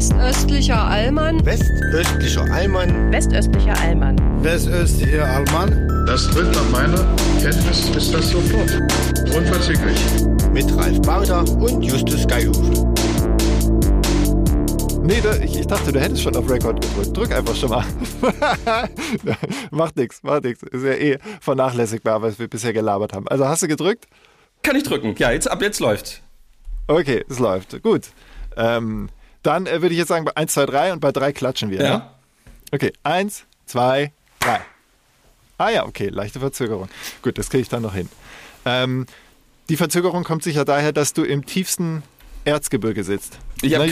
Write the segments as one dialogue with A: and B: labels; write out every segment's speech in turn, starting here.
A: Westöstlicher Allmann.
B: Westöstlicher Allmann.
C: Westöstlicher Allmann.
B: Westöstlicher Allmann.
D: Das tritt nach meiner Kenntnis ist das sofort. Unverzüglich.
B: Mit Ralf Bauder und Justus Geilhufe.
E: Nee, da, ich, ich, dachte, du hättest schon auf Record gedrückt. Drück einfach schon mal. macht nichts, macht nichts. Ist ja eh vernachlässigbar, was wir bisher gelabert haben. Also hast du gedrückt?
F: Kann ich drücken. Ja, jetzt ab jetzt läuft.
E: Okay, es läuft. Gut. Ähm, dann äh, würde ich jetzt sagen, bei 1, 2, 3 und bei 3 klatschen wir.
F: Ja.
E: Ne? Okay, 1, 2, 3. Ah ja, okay, leichte Verzögerung. Gut, das kriege ich dann noch hin. Ähm, die Verzögerung kommt sicher daher, dass du im tiefsten Erzgebirge sitzt.
F: Ich habe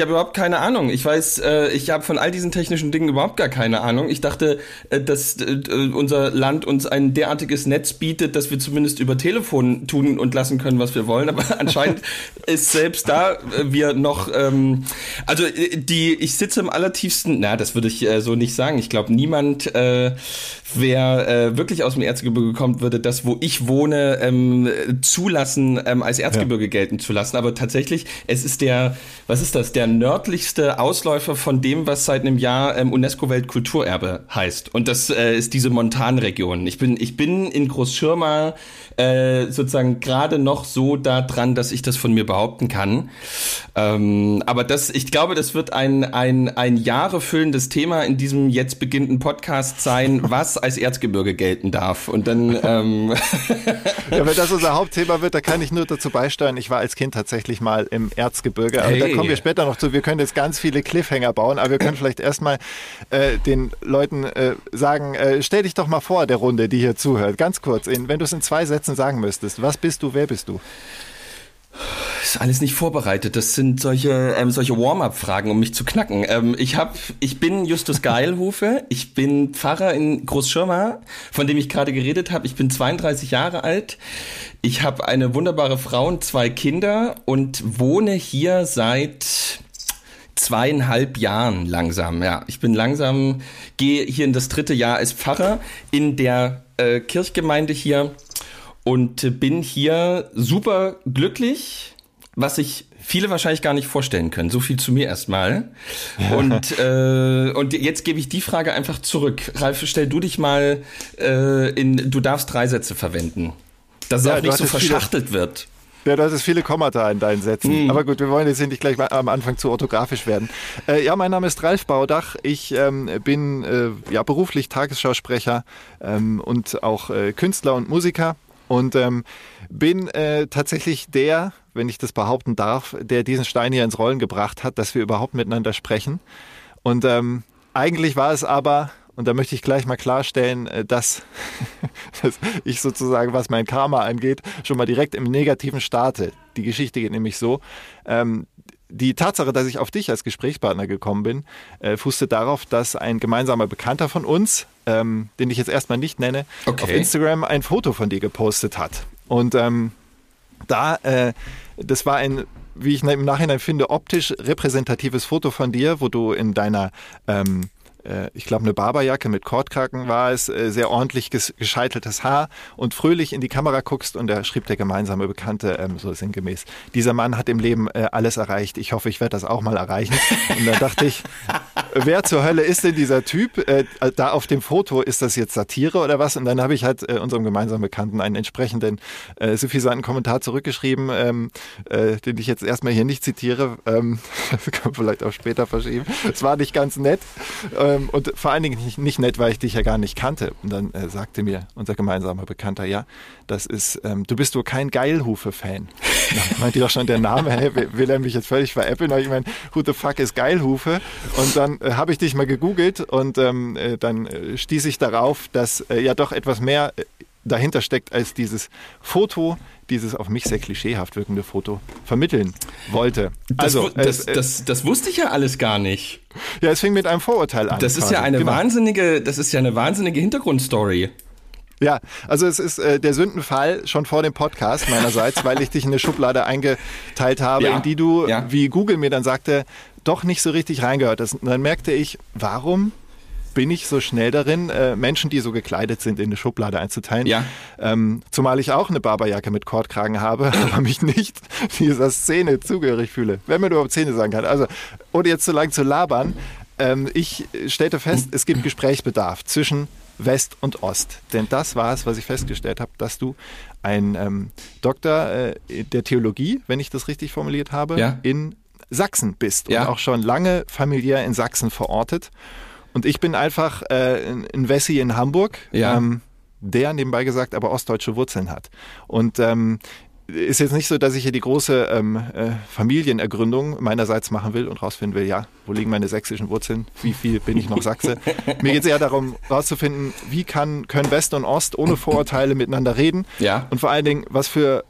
F: habe überhaupt keine Ahnung. Ich weiß, äh, ich habe von all diesen technischen Dingen überhaupt gar keine Ahnung. Ich dachte, äh, dass äh, unser Land uns ein derartiges Netz bietet, dass wir zumindest über Telefon tun und lassen können, was wir wollen. Aber anscheinend ist selbst da äh, wir noch, ähm, also äh, die, ich sitze im allertiefsten, na, das würde ich äh, so nicht sagen. Ich glaube, niemand, wer wirklich aus dem Erzgebirge kommt, würde das, wo ich wohne, ähm, zulassen, ähm, als Erzgebirge ja. gelten zu lassen. Aber tatsächlich, es ist der was ist das, der nördlichste Ausläufer von dem, was seit einem Jahr ähm, UNESCO-Weltkulturerbe heißt. Und das äh, ist diese Montanregion. Ich bin, ich bin in Großschirma äh, sozusagen gerade noch so da dran, dass ich das von mir behaupten kann. Ähm, aber das, ich glaube, das wird ein, ein, ein jahrefüllendes Thema in diesem jetzt beginnenden Podcast sein, was als Erzgebirge gelten darf. Und dann. Ähm
E: ja, wenn das unser Hauptthema wird, da kann ich nur dazu beisteuern. Ich war als Kind tatsächlich mal im Erzgebirge. Aber hey. da kommen wir später noch zu. Wir können jetzt ganz viele Cliffhanger bauen, aber wir können vielleicht erstmal äh, den Leuten äh, sagen, äh, stell dich doch mal vor, der Runde, die hier zuhört. Ganz kurz, in, wenn du es in zwei Sätzen sagen müsstest. Was bist du, wer bist du?
F: Alles nicht vorbereitet. Das sind solche, ähm, solche Warm-up-Fragen, um mich zu knacken. Ähm, ich hab, ich bin Justus Geilhufe. Ich bin Pfarrer in Großschirma, von dem ich gerade geredet habe. Ich bin 32 Jahre alt. Ich habe eine wunderbare Frau und zwei Kinder und wohne hier seit zweieinhalb Jahren langsam. Ja, ich bin langsam, gehe hier in das dritte Jahr als Pfarrer in der äh, Kirchgemeinde hier und bin hier super glücklich, was sich viele wahrscheinlich gar nicht vorstellen können. So viel zu mir erstmal. Und, äh, und jetzt gebe ich die Frage einfach zurück. Ralf, stell du dich mal äh, in, du darfst drei Sätze verwenden. Dass es ja, auch nicht so verschachtelt viele, wird.
E: Ja, du hattest viele Kommata in deinen Sätzen. Mhm. Aber gut, wir wollen jetzt nicht gleich am Anfang zu orthografisch werden. Äh, ja, mein Name ist Ralf Baudach. Ich ähm, bin äh, ja beruflich Tagesschausprecher ähm, und auch äh, Künstler und Musiker und ähm, bin äh, tatsächlich der, wenn ich das behaupten darf, der diesen Stein hier ins Rollen gebracht hat, dass wir überhaupt miteinander sprechen. Und ähm, eigentlich war es aber, und da möchte ich gleich mal klarstellen, äh, dass, dass ich sozusagen, was mein Karma angeht, schon mal direkt im Negativen starte. Die Geschichte geht nämlich so. Ähm, die Tatsache, dass ich auf dich als Gesprächspartner gekommen bin, äh, fußte darauf, dass ein gemeinsamer Bekannter von uns, ähm, den ich jetzt erstmal nicht nenne, okay. auf Instagram ein Foto von dir gepostet hat. Und ähm, da, äh, das war ein wie ich im Nachhinein finde, optisch repräsentatives Foto von dir, wo du in deiner ähm, äh, ich glaube, eine Barberjacke mit Kordkragen war es, äh, sehr ordentlich gescheiteltes Haar und fröhlich in die Kamera guckst und da schrieb der gemeinsame Bekannte ähm, so sinngemäß, dieser Mann hat im Leben äh, alles erreicht, ich hoffe, ich werde das auch mal erreichen. Und da dachte ich, wer zur Hölle ist denn dieser Typ? Äh, da auf dem Foto, ist das jetzt Satire oder was? Und dann habe ich halt äh, unserem gemeinsamen Bekannten einen entsprechenden äh, suffisanten Kommentar zurückgeschrieben, ähm, äh, den ich jetzt erstmal hier nicht zitiere. Ähm, das kann man vielleicht auch später verschieben. Es war nicht ganz nett. Ähm, und vor allen Dingen nicht, nicht, nett, weil ich dich ja gar nicht kannte. Und dann äh, sagte mir unser gemeinsamer Bekannter, ja, das ist, ähm, du bist wohl kein Geilhufe-Fan. meinte ich doch schon der Name, hä, will er mich jetzt völlig veräppeln? Ich meine, who the fuck ist Geilhufe? Und dann äh, habe ich dich mal gegoogelt und ähm, äh, dann äh, stieß ich darauf, dass äh, ja doch etwas mehr dahinter steckt als dieses Foto, dieses auf mich sehr klischeehaft wirkende Foto vermitteln wollte.
F: Das, also, das, äh, das, das, wusste ich ja alles gar nicht.
E: Ja, es fing mit einem Vorurteil an.
F: Das ist quasi. ja eine genau. wahnsinnige, das ist ja eine wahnsinnige Hintergrundstory.
E: Ja, also es ist äh, der Sündenfall schon vor dem Podcast meinerseits, weil ich dich in eine Schublade eingeteilt habe, ja. in die du, ja. wie Google mir dann sagte, doch nicht so richtig reingehört hast. Und dann merkte ich, warum bin ich so schnell darin, äh, Menschen, die so gekleidet sind, in eine Schublade einzuteilen.
F: Ja.
E: Ähm, zumal ich auch eine Barberjacke mit Kordkragen habe, aber mich nicht dieser Szene zugehörig fühle. Wenn man überhaupt Szene sagen kann. Also, ohne jetzt so lange zu labern, ähm, ich stellte fest, es gibt Gesprächsbedarf zwischen West und Ost. Denn das war es, was ich festgestellt habe, dass du ein ähm, Doktor äh, der Theologie, wenn ich das richtig formuliert habe,
F: Ja.
E: in Sachsen bist
F: Ja.
E: und auch schon lange familiär in Sachsen verortet. Und ich bin einfach äh, ein- Wessi in Hamburg,
F: Ja.
E: ähm, der nebenbei gesagt aber ostdeutsche Wurzeln hat. Und ähm, ist jetzt nicht so, dass ich hier die große ähm, äh, Familienergründung meinerseits machen will und rausfinden will, ja, wo liegen meine sächsischen Wurzeln, wie viel bin ich noch Sachse. Mir geht es eher darum, rauszufinden, wie kann, können West und Ost ohne Vorurteile miteinander reden
F: Ja.
E: und vor allen Dingen, was für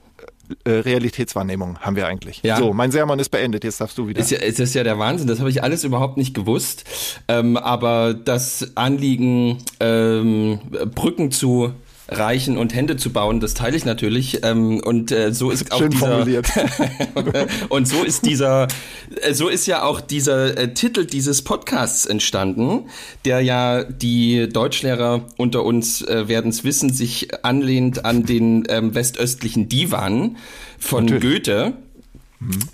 E: äh, Realitätswahrnehmung haben wir eigentlich.
F: Ja.
E: So, mein Sermon ist beendet, jetzt darfst du wieder.
F: Ist ja, ist das ja der Wahnsinn, das habe ich alles überhaupt nicht gewusst. Ähm, aber das Anliegen, ähm, Brücken zu reichen und Hände zu bauen, das teile ich natürlich. Ähm, und äh, so ist auch
E: Schön
F: dieser,
E: formuliert.
F: und so ist dieser, äh, so ist ja auch dieser äh, Titel dieses Podcasts entstanden, der ja die Deutschlehrer unter uns äh, werden es wissen, sich anlehnt an den ähm, westöstlichen Divan von Goethe.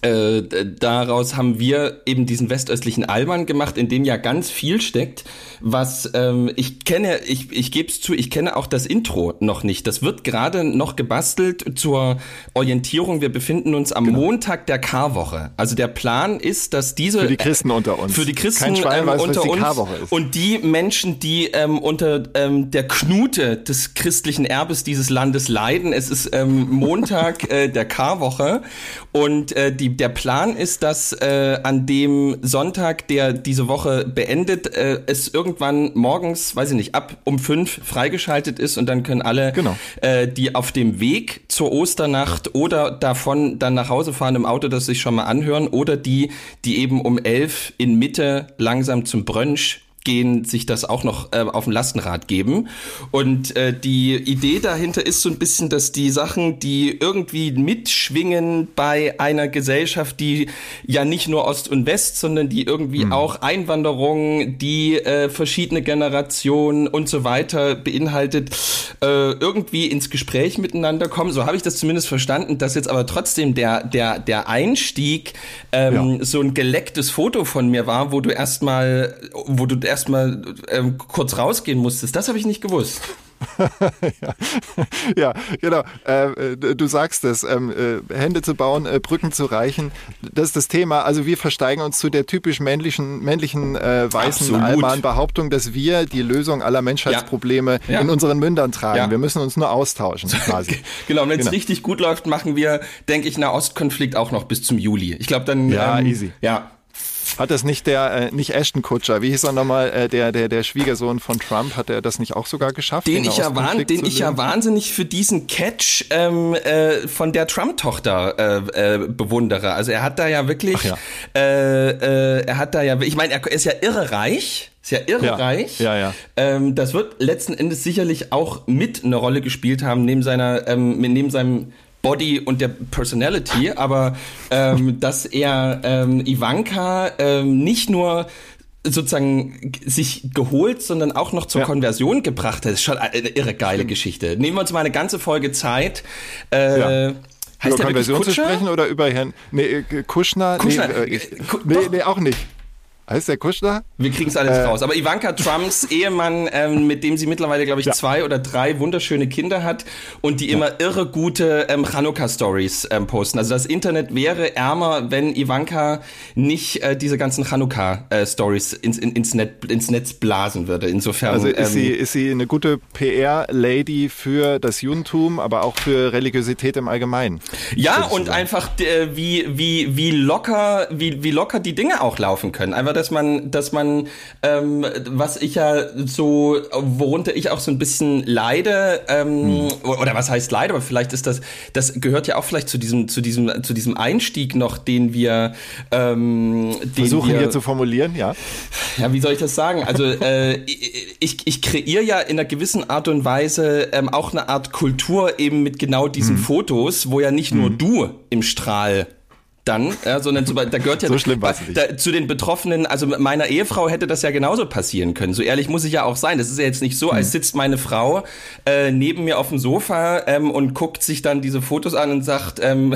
F: Äh, daraus haben wir eben diesen westöstlichen Allmann gemacht, in dem ja ganz viel steckt, was ähm, ich kenne, ich, ich gebe es zu, ich kenne auch das Intro noch nicht. Das wird gerade noch gebastelt zur Orientierung. Wir befinden uns am Montag der Karwoche. Also der Plan ist, dass diese
E: Genau. Für die Christen unter uns.
F: für die Christen ähm,
E: weiß,
F: unter
E: die
F: uns
E: ist.
F: und die Menschen, die ähm, unter ähm, der Knute des christlichen Erbes dieses Landes leiden. Es ist ähm, Montag äh, der Karwoche und äh, die, der Plan ist, dass äh, an dem Sonntag, der diese Woche beendet, äh, es irgendwann morgens, weiß ich nicht, ab um fünf freigeschaltet ist und dann können alle,
E: Genau.
F: äh, die auf dem Weg zur Osternacht oder davon dann nach Hause fahren im Auto, das sich schon mal anhören oder die, die eben um elf in Mitte langsam zum Brunch gehen, sich das auch noch äh, auf dem Lastenrad geben. Und äh, die Idee dahinter ist so ein bisschen, dass die Sachen, die irgendwie mitschwingen bei einer Gesellschaft, die ja nicht nur Ost und West, sondern die irgendwie auch Einwanderung, die äh, verschiedene Generationen und so weiter beinhaltet, äh, irgendwie ins Gespräch miteinander kommen. So habe ich das zumindest verstanden, dass jetzt aber trotzdem der, der, der Einstieg ähm, so ein gelecktes Foto von mir war, wo du erstmal, wo du erstmal ähm, kurz rausgehen musstest. Das habe ich nicht gewusst.
E: ja, genau. Äh, äh, du sagst es, ähm, äh, Hände zu bauen, äh, Brücken zu reichen. Das ist das Thema. Also wir versteigen uns zu der typisch männlichen, männlichen äh, weißen
F: Absolut.
E: Allmann-Behauptung, dass wir die Lösung aller Menschheitsprobleme
F: Ja. Ja.
E: in unseren Mündern tragen. Wir müssen uns nur austauschen, quasi.
F: Genau, und wenn es
E: Genau.
F: richtig gut läuft, machen wir, denke ich, Nahostkonflikt auch noch bis zum Juli. Ich glaube dann.
E: Ja,
F: ähm,
E: easy.
F: Ja.
E: Hat das nicht der, äh, nicht Ashton Kutscher, wie hieß er nochmal, äh, der, der, der Schwiegersohn von Trump, hat er das nicht auch sogar geschafft?
F: Den ich, ja, den ich ja wahnsinnig für diesen Catch ähm, äh, von der Trump-Tochter äh, äh, bewundere. Also er hat da ja wirklich,
E: ja.
F: Äh, äh, er hat da ja, ich meine, er ist ja irre reich. Ist ja irre
E: Ja.
F: reich.
E: Ja, ja.
F: Ähm, das wird letzten Endes sicherlich auch mit eine Rolle gespielt haben, neben seiner, ähm, neben seinem Body und der Personality, aber ähm, dass er ähm, Ivanka ähm, nicht nur sozusagen sich geholt, sondern auch noch zur
E: Ja.
F: Konversion gebracht hat, ist schon eine irre geile Geschichte. Nehmen wir uns mal eine ganze Folge Zeit. Äh,
E: Ja.
F: Heißt
E: über Konversion zu sprechen oder über Herrn nee, äh, Kuschner?
F: Kuschner,
E: Nee, äh, ich, nee, nee, auch nicht. Heißt der Kuschner?
F: Wir kriegen es alles
E: Äh.
F: raus. Aber Ivanka Trumps Ehemann, ähm, mit dem sie mittlerweile, glaube ich,
E: Ja.
F: zwei oder drei wunderschöne Kinder hat und die immer irre gute ähm, Chanukka-Stories ähm, posten. Also das Internet wäre ärmer, wenn Ivanka nicht äh, diese ganzen Chanukka-Stories ins, in, ins, Net, ins Netz blasen würde. Insofern.
E: Also ist,
F: ähm,
E: sie, ist sie eine gute PR-Lady für das Judentum, aber auch für Religiosität im Allgemeinen.
F: Ja, und einfach äh, wie wie wie locker wie wie locker die Dinge auch laufen können. Einfach, dass man dass man ähm, was ich ja so worunter ich auch so ein bisschen leide ähm, oder was heißt leide, aber vielleicht ist das das gehört ja auch vielleicht zu diesem zu diesem zu diesem Einstieg noch, den wir ähm, den
E: Versuchen
F: wir,
E: hier zu formulieren, ja.
F: ja, wie soll ich das sagen? Also äh, ich, ich kreiere ja in einer gewissen Art und Weise ähm, auch eine Art Kultur eben mit genau diesen Fotos, wo ja nicht nur du im Strahl dann, ja, sondern zu, da gehört ja
E: So schlimm nicht.
F: da, zu den Betroffenen, also meiner Ehefrau hätte das ja genauso passieren können. So ehrlich muss ich ja auch sein. Das ist ja jetzt nicht so,
E: Hm.
F: als sitzt meine Frau äh, neben mir auf dem Sofa ähm, und guckt sich dann diese Fotos an und sagt, ähm,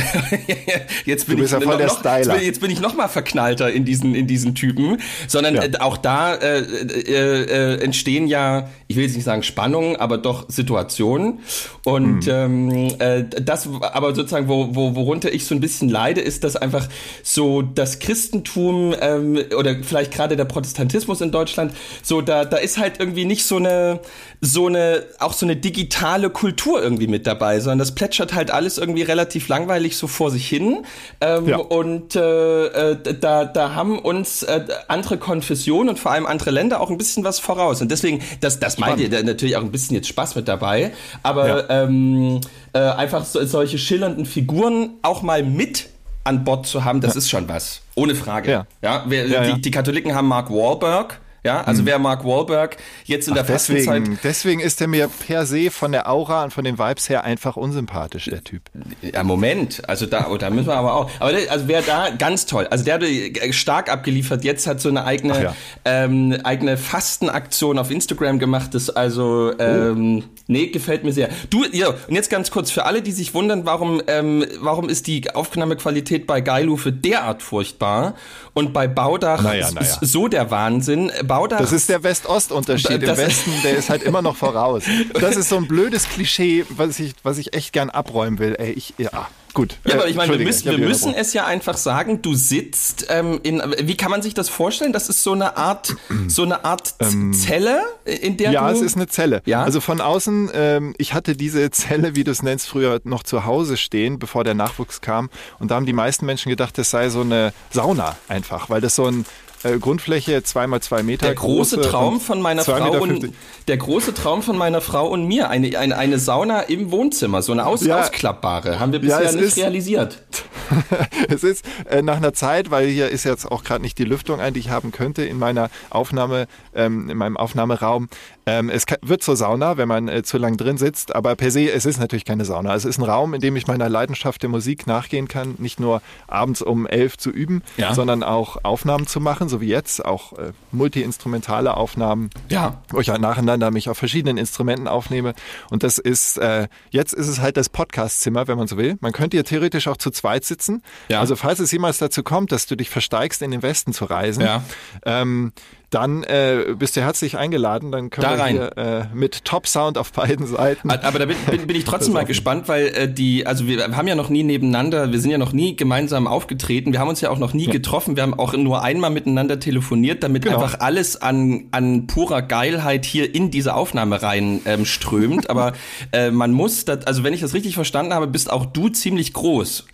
F: jetzt bin ich
E: ja
F: noch, jetzt bin, jetzt bin ich noch mal verknallter in diesen in diesen Typen, sondern
E: Ja.
F: äh, auch da äh, äh, äh, entstehen ja, ich will jetzt nicht sagen Spannungen, aber doch Situationen und ähm, äh, das aber sozusagen wo, wo worunter ich so ein bisschen leide, ist, dass einfach so das Christentum ähm, oder vielleicht gerade der Protestantismus in Deutschland so da da ist halt irgendwie nicht so eine so eine auch so eine digitale Kultur irgendwie mit dabei, sondern das plätschert halt alles irgendwie relativ langweilig so vor sich hin. Ähm,
E: Ja.
F: und äh, äh, da da haben uns äh, andere Konfessionen und vor allem andere Länder auch ein bisschen was voraus. Und deswegen das das meint ihr da natürlich auch ein bisschen jetzt Spaß mit dabei, aber ähm, äh, einfach so, solche schillernden Figuren auch mal mit an Bord zu haben, das ist schon was. Ohne Frage.
E: Ja.
F: Ja, wer,
E: Ja,
F: die,
E: ja.
F: die Katholiken haben Mark Wahlberg. Ja, also wer Mark Wahlberg jetzt in der Fastenzeit.
E: Deswegen, deswegen ist er mir per se von der Aura und von den Vibes her einfach unsympathisch, der Typ.
F: Ja, Moment. Also da, oh, da müssen wir aber auch. Aber also wer da ganz toll. Also der hat äh, stark abgeliefert. Jetzt hat so eine eigene
E: Ach ja.
F: ähm, eigene Fastenaktion auf Instagram gemacht. Das also ähm, nee gefällt mir sehr. Du ja und jetzt ganz kurz für alle, die sich wundern, warum ähm, warum ist die Aufnahmequalität bei Geilufe derart furchtbar und bei Baudach
E: Naja, naja.
F: ist so der Wahnsinn. Baudach
E: Das ist der West-Ost-Unterschied. Im Westen, der ist halt immer noch voraus. Das ist so ein blödes Klischee, was ich, was ich echt gern abräumen will. Ey, ich, ja, gut.
F: Ja, aber ich meine, wir müssen, wir müssen es ja einfach sagen, du sitzt ähm, in, wie kann man sich das vorstellen? Das ist so eine Art, so eine Art Z- Zelle, in der
E: Ähm, Ja,
F: du...
E: es ist eine Zelle.
F: Ja?
E: Also von außen, ähm, ich hatte diese Zelle, wie du es nennst, früher noch zu Hause stehen, bevor der Nachwuchs kam. Und da haben die meisten Menschen gedacht, das sei so eine Sauna einfach, weil das so ein äh, Grundfläche zwei mal zwei Meter
F: der große
E: große
F: Traum von meiner Frau und der große Traum von meiner Frau und mir eine eine, eine Sauna im Wohnzimmer so eine aus,
E: Ja.
F: ausklappbare haben wir
E: Ja,
F: bisher
E: es
F: nicht
E: ist-
F: realisiert
E: es ist äh, nach einer Zeit, weil hier ist jetzt auch gerade nicht die Lüftung ein, die ich haben könnte in meiner Aufnahme, ähm, in meinem Aufnahmeraum. Ähm, es wird zur Sauna, wenn man äh, zu lang drin sitzt, aber per se, es ist natürlich keine Sauna. Es ist ein Raum, in dem ich meiner Leidenschaft der Musik nachgehen kann, nicht nur abends um elf zu üben,
F: Ja.
E: sondern auch Aufnahmen zu machen, so wie jetzt, auch äh, multi-instrumentale Aufnahmen
F: ja
E: wo ich halt nacheinander mich auf verschiedenen Instrumenten aufnehme. Und das ist, äh, jetzt ist es halt das Podcastzimmer, wenn man so will. Man könnte hier theoretisch auch zu zweit sitzen.
F: Ja.
E: Also falls es jemals dazu kommt, dass du dich versteigst, in den Westen zu reisen,
F: Ja.
E: ähm, dann äh, bist du herzlich eingeladen. Dann können
F: Da
E: wir
F: rein.
E: hier äh, mit Top-Sound auf beiden Seiten.
F: Aber da bin, bin, bin ich trotzdem mal gespannt, weil äh, die, also wir haben ja noch nie nebeneinander, wir sind ja noch nie gemeinsam aufgetreten, wir haben uns ja auch noch nie getroffen, wir haben auch nur einmal miteinander telefoniert, damit
E: Genau.
F: einfach alles an, an purer Geilheit hier in diese Aufnahme rein ähm, strömt. Aber äh, man muss, das, also wenn ich das richtig verstanden habe, bist auch du ziemlich groß.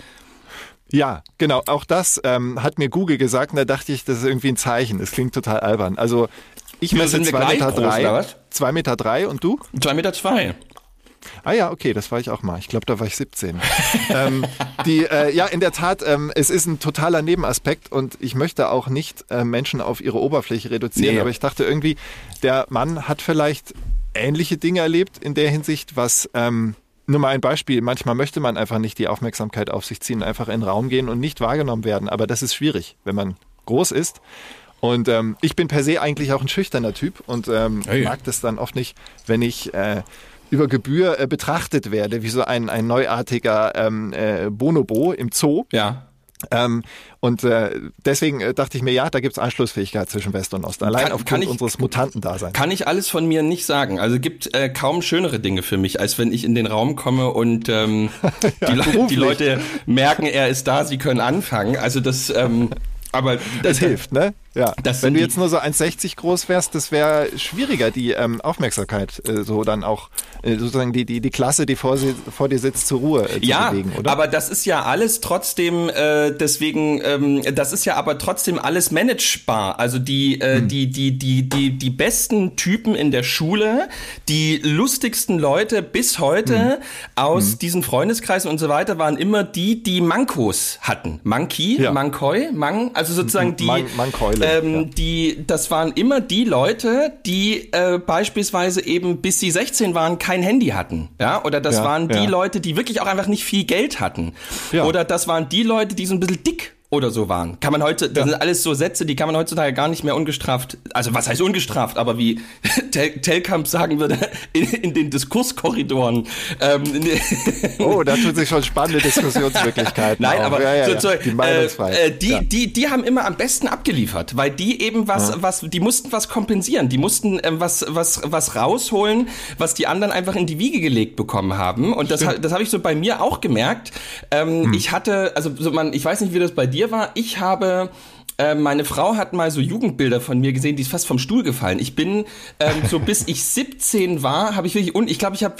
E: Ja, genau. Auch das ähm, hat mir Google gesagt und da dachte ich, das ist irgendwie ein Zeichen. Das klingt total albern. Also ich
F: Ja,
E: messe
F: sind wir
E: zwei
F: gleich
E: Meter
F: groß, oder
E: drei.
F: was?
E: Zwei Meter drei und du?
F: Zwei Meter zwei.
E: Ah ja, okay, das war ich auch mal. Ich glaube, da war ich 17. ähm, die, äh, ja, in der Tat, ähm, es ist ein totaler Nebenaspekt und ich möchte auch nicht äh, Menschen auf ihre Oberfläche reduzieren,
F: Nee.
E: aber ich dachte irgendwie, der Mann hat vielleicht ähnliche Dinge erlebt in der Hinsicht, was ähm, nur mal ein Beispiel. Manchmal möchte man einfach nicht die Aufmerksamkeit auf sich ziehen, einfach in den Raum gehen und nicht wahrgenommen werden. Aber das ist schwierig, wenn man groß ist. Und ähm, ich bin per se eigentlich auch ein schüchterner Typ und ähm,
F: Hey.
E: mag das dann oft nicht, wenn ich äh, über Gebühr äh, betrachtet werde, wie so ein, ein neuartiger ähm, äh, Bonobo im Zoo.
F: Ja.
E: Ähm, und äh, deswegen äh, dachte ich mir, ja, da gibt's Anschlussfähigkeit zwischen West und Ost. Allein
F: Kann-
E: aufgrund
F: kann ich-
E: unseres Mutantendaseins.
F: Kann ich alles von mir nicht sagen. Also gibt äh, kaum schönere Dinge für mich, als wenn ich in den Raum komme und ähm, die, Le
E: beruflich.
F: die Leute merken, er ist da, sie können anfangen. Also das, ähm, aber
E: Das hilft, ne? Ja.
F: Das
E: Wenn du jetzt nur so 1,60 groß wärst, das wäre schwieriger, die ähm, Aufmerksamkeit äh, so dann auch, äh, sozusagen die, die, die Klasse, die vor, sie, vor dir sitzt, zur Ruhe äh, zu
F: Ja,
E: bewegen, oder?
F: aber das ist ja alles trotzdem, äh, deswegen, ähm, das ist ja aber trotzdem alles managebar. Also die, äh,
E: Hm.
F: die, die, die, die, die besten Typen in der Schule, die lustigsten Leute bis heute
E: Hm.
F: aus diesen Freundeskreisen und so weiter waren immer die, die Mankos hatten. Monkey,
E: Ja.
F: Mankoi, Mang, also sozusagen die,
E: Man- Mankeule.
F: Ähm,
E: ja.
F: die, das waren immer die Leute, die äh, beispielsweise eben bis sie 16 waren kein Handy hatten, ja, oder das
E: Ja,
F: waren die
E: ja.
F: Leute, die wirklich auch einfach nicht viel Geld hatten,
E: Ja.
F: oder das waren die Leute, die so ein bisschen dick oder so waren. Kann man heute, das sind alles so Sätze, die kann man heutzutage gar nicht mehr ungestraft, also was heißt ungestraft, aber wie Tel Telkamp sagen würde, in, in den Diskurskorridoren. Ähm,
E: Oh, da tut sich schon spannende Diskussionsmöglichkeiten
F: Nein,
E: auf.
F: aber
E: ja, ja,
F: so,
E: ja.
F: so,
E: die Meinungsfreiheit.
F: Äh, äh, die,
E: ja.
F: die, die haben immer am besten abgeliefert, weil die eben was, was, die mussten was kompensieren, die mussten ähm, was, was, was rausholen, was die anderen einfach in die Wiege gelegt bekommen haben. Und das, das habe ich so bei mir auch gemerkt. Ähm,
E: Hm.
F: Ich hatte, also so man, ich weiß nicht, wie das bei dir war. Ich habe äh, meine Frau hat mal so Jugendbilder von mir gesehen, die ist fast vom Stuhl gefallen. Ich bin ähm, so bis ich 17 war, habe ich wirklich und ich glaube, ich habe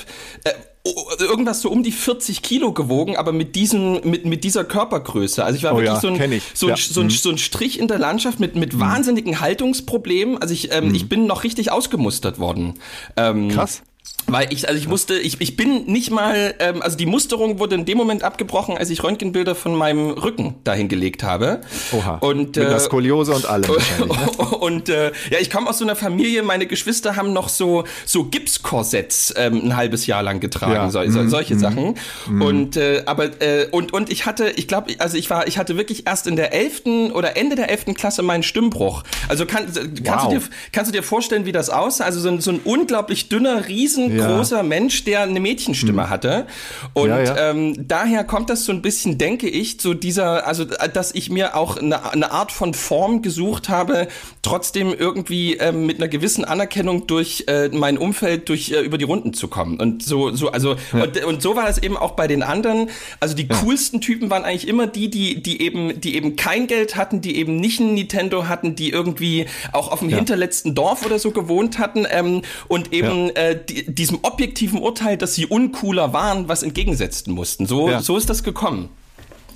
F: äh, o- irgendwas so um die 40 Kilo gewogen, aber mit diesem mit mit dieser Körpergröße. Also ich war
E: Oh
F: wirklich
E: ja,
F: so ein so ein,
E: Ja.
F: so, ein, so ein Strich in der Landschaft mit mit wahnsinnigen Haltungsproblemen. Also ich ähm, ich bin noch richtig ausgemustert worden. Ähm,
E: Krass.
F: Weil ich, also ich musste, ich, ich bin nicht mal, ähm, also die Musterung wurde in dem Moment abgebrochen, als ich Röntgenbilder von meinem Rücken dahin gelegt habe.
E: Oha.
F: Und,
E: Mit
F: äh,
E: einer Skoliose und allem. Ne?
F: und äh, ja, ich komme aus so einer Familie, meine Geschwister haben noch so so Gipskorsetts ähm, ein halbes Jahr lang getragen,
E: Ja.
F: so, so,
E: Mhm.
F: solche Sachen. Und äh, aber äh, und und ich hatte, ich glaube, also ich war, ich hatte wirklich erst in der elften oder Ende der elften Klasse meinen Stimmbruch. Also kann, kannst
E: Wow.
F: du dir kannst du dir vorstellen, wie das aussah? Also so ein, so ein unglaublich dünner, riesengroßer Mensch, der eine Mädchenstimme hatte. Und
E: Ja, ja.
F: Ähm, daher kommt das so ein bisschen, denke ich, so dieser, also äh, dass ich mir auch eine, eine Art von Form gesucht habe, trotzdem irgendwie ähm, mit einer gewissen Anerkennung durch äh, mein Umfeld durch äh, über die Runden zu kommen. Und so, so, also und, und so war das eben auch bei den anderen. Also die coolsten Typen waren eigentlich immer die, die, die eben, die eben kein Geld hatten, die eben nicht ein Nintendo hatten, die irgendwie auch auf dem hinterletzten Dorf oder so gewohnt hatten ähm, und eben äh, die, diesem objektiven Urteil, dass sie uncooler waren, was entgegensetzen mussten. So,
E: Ja.
F: so ist das gekommen.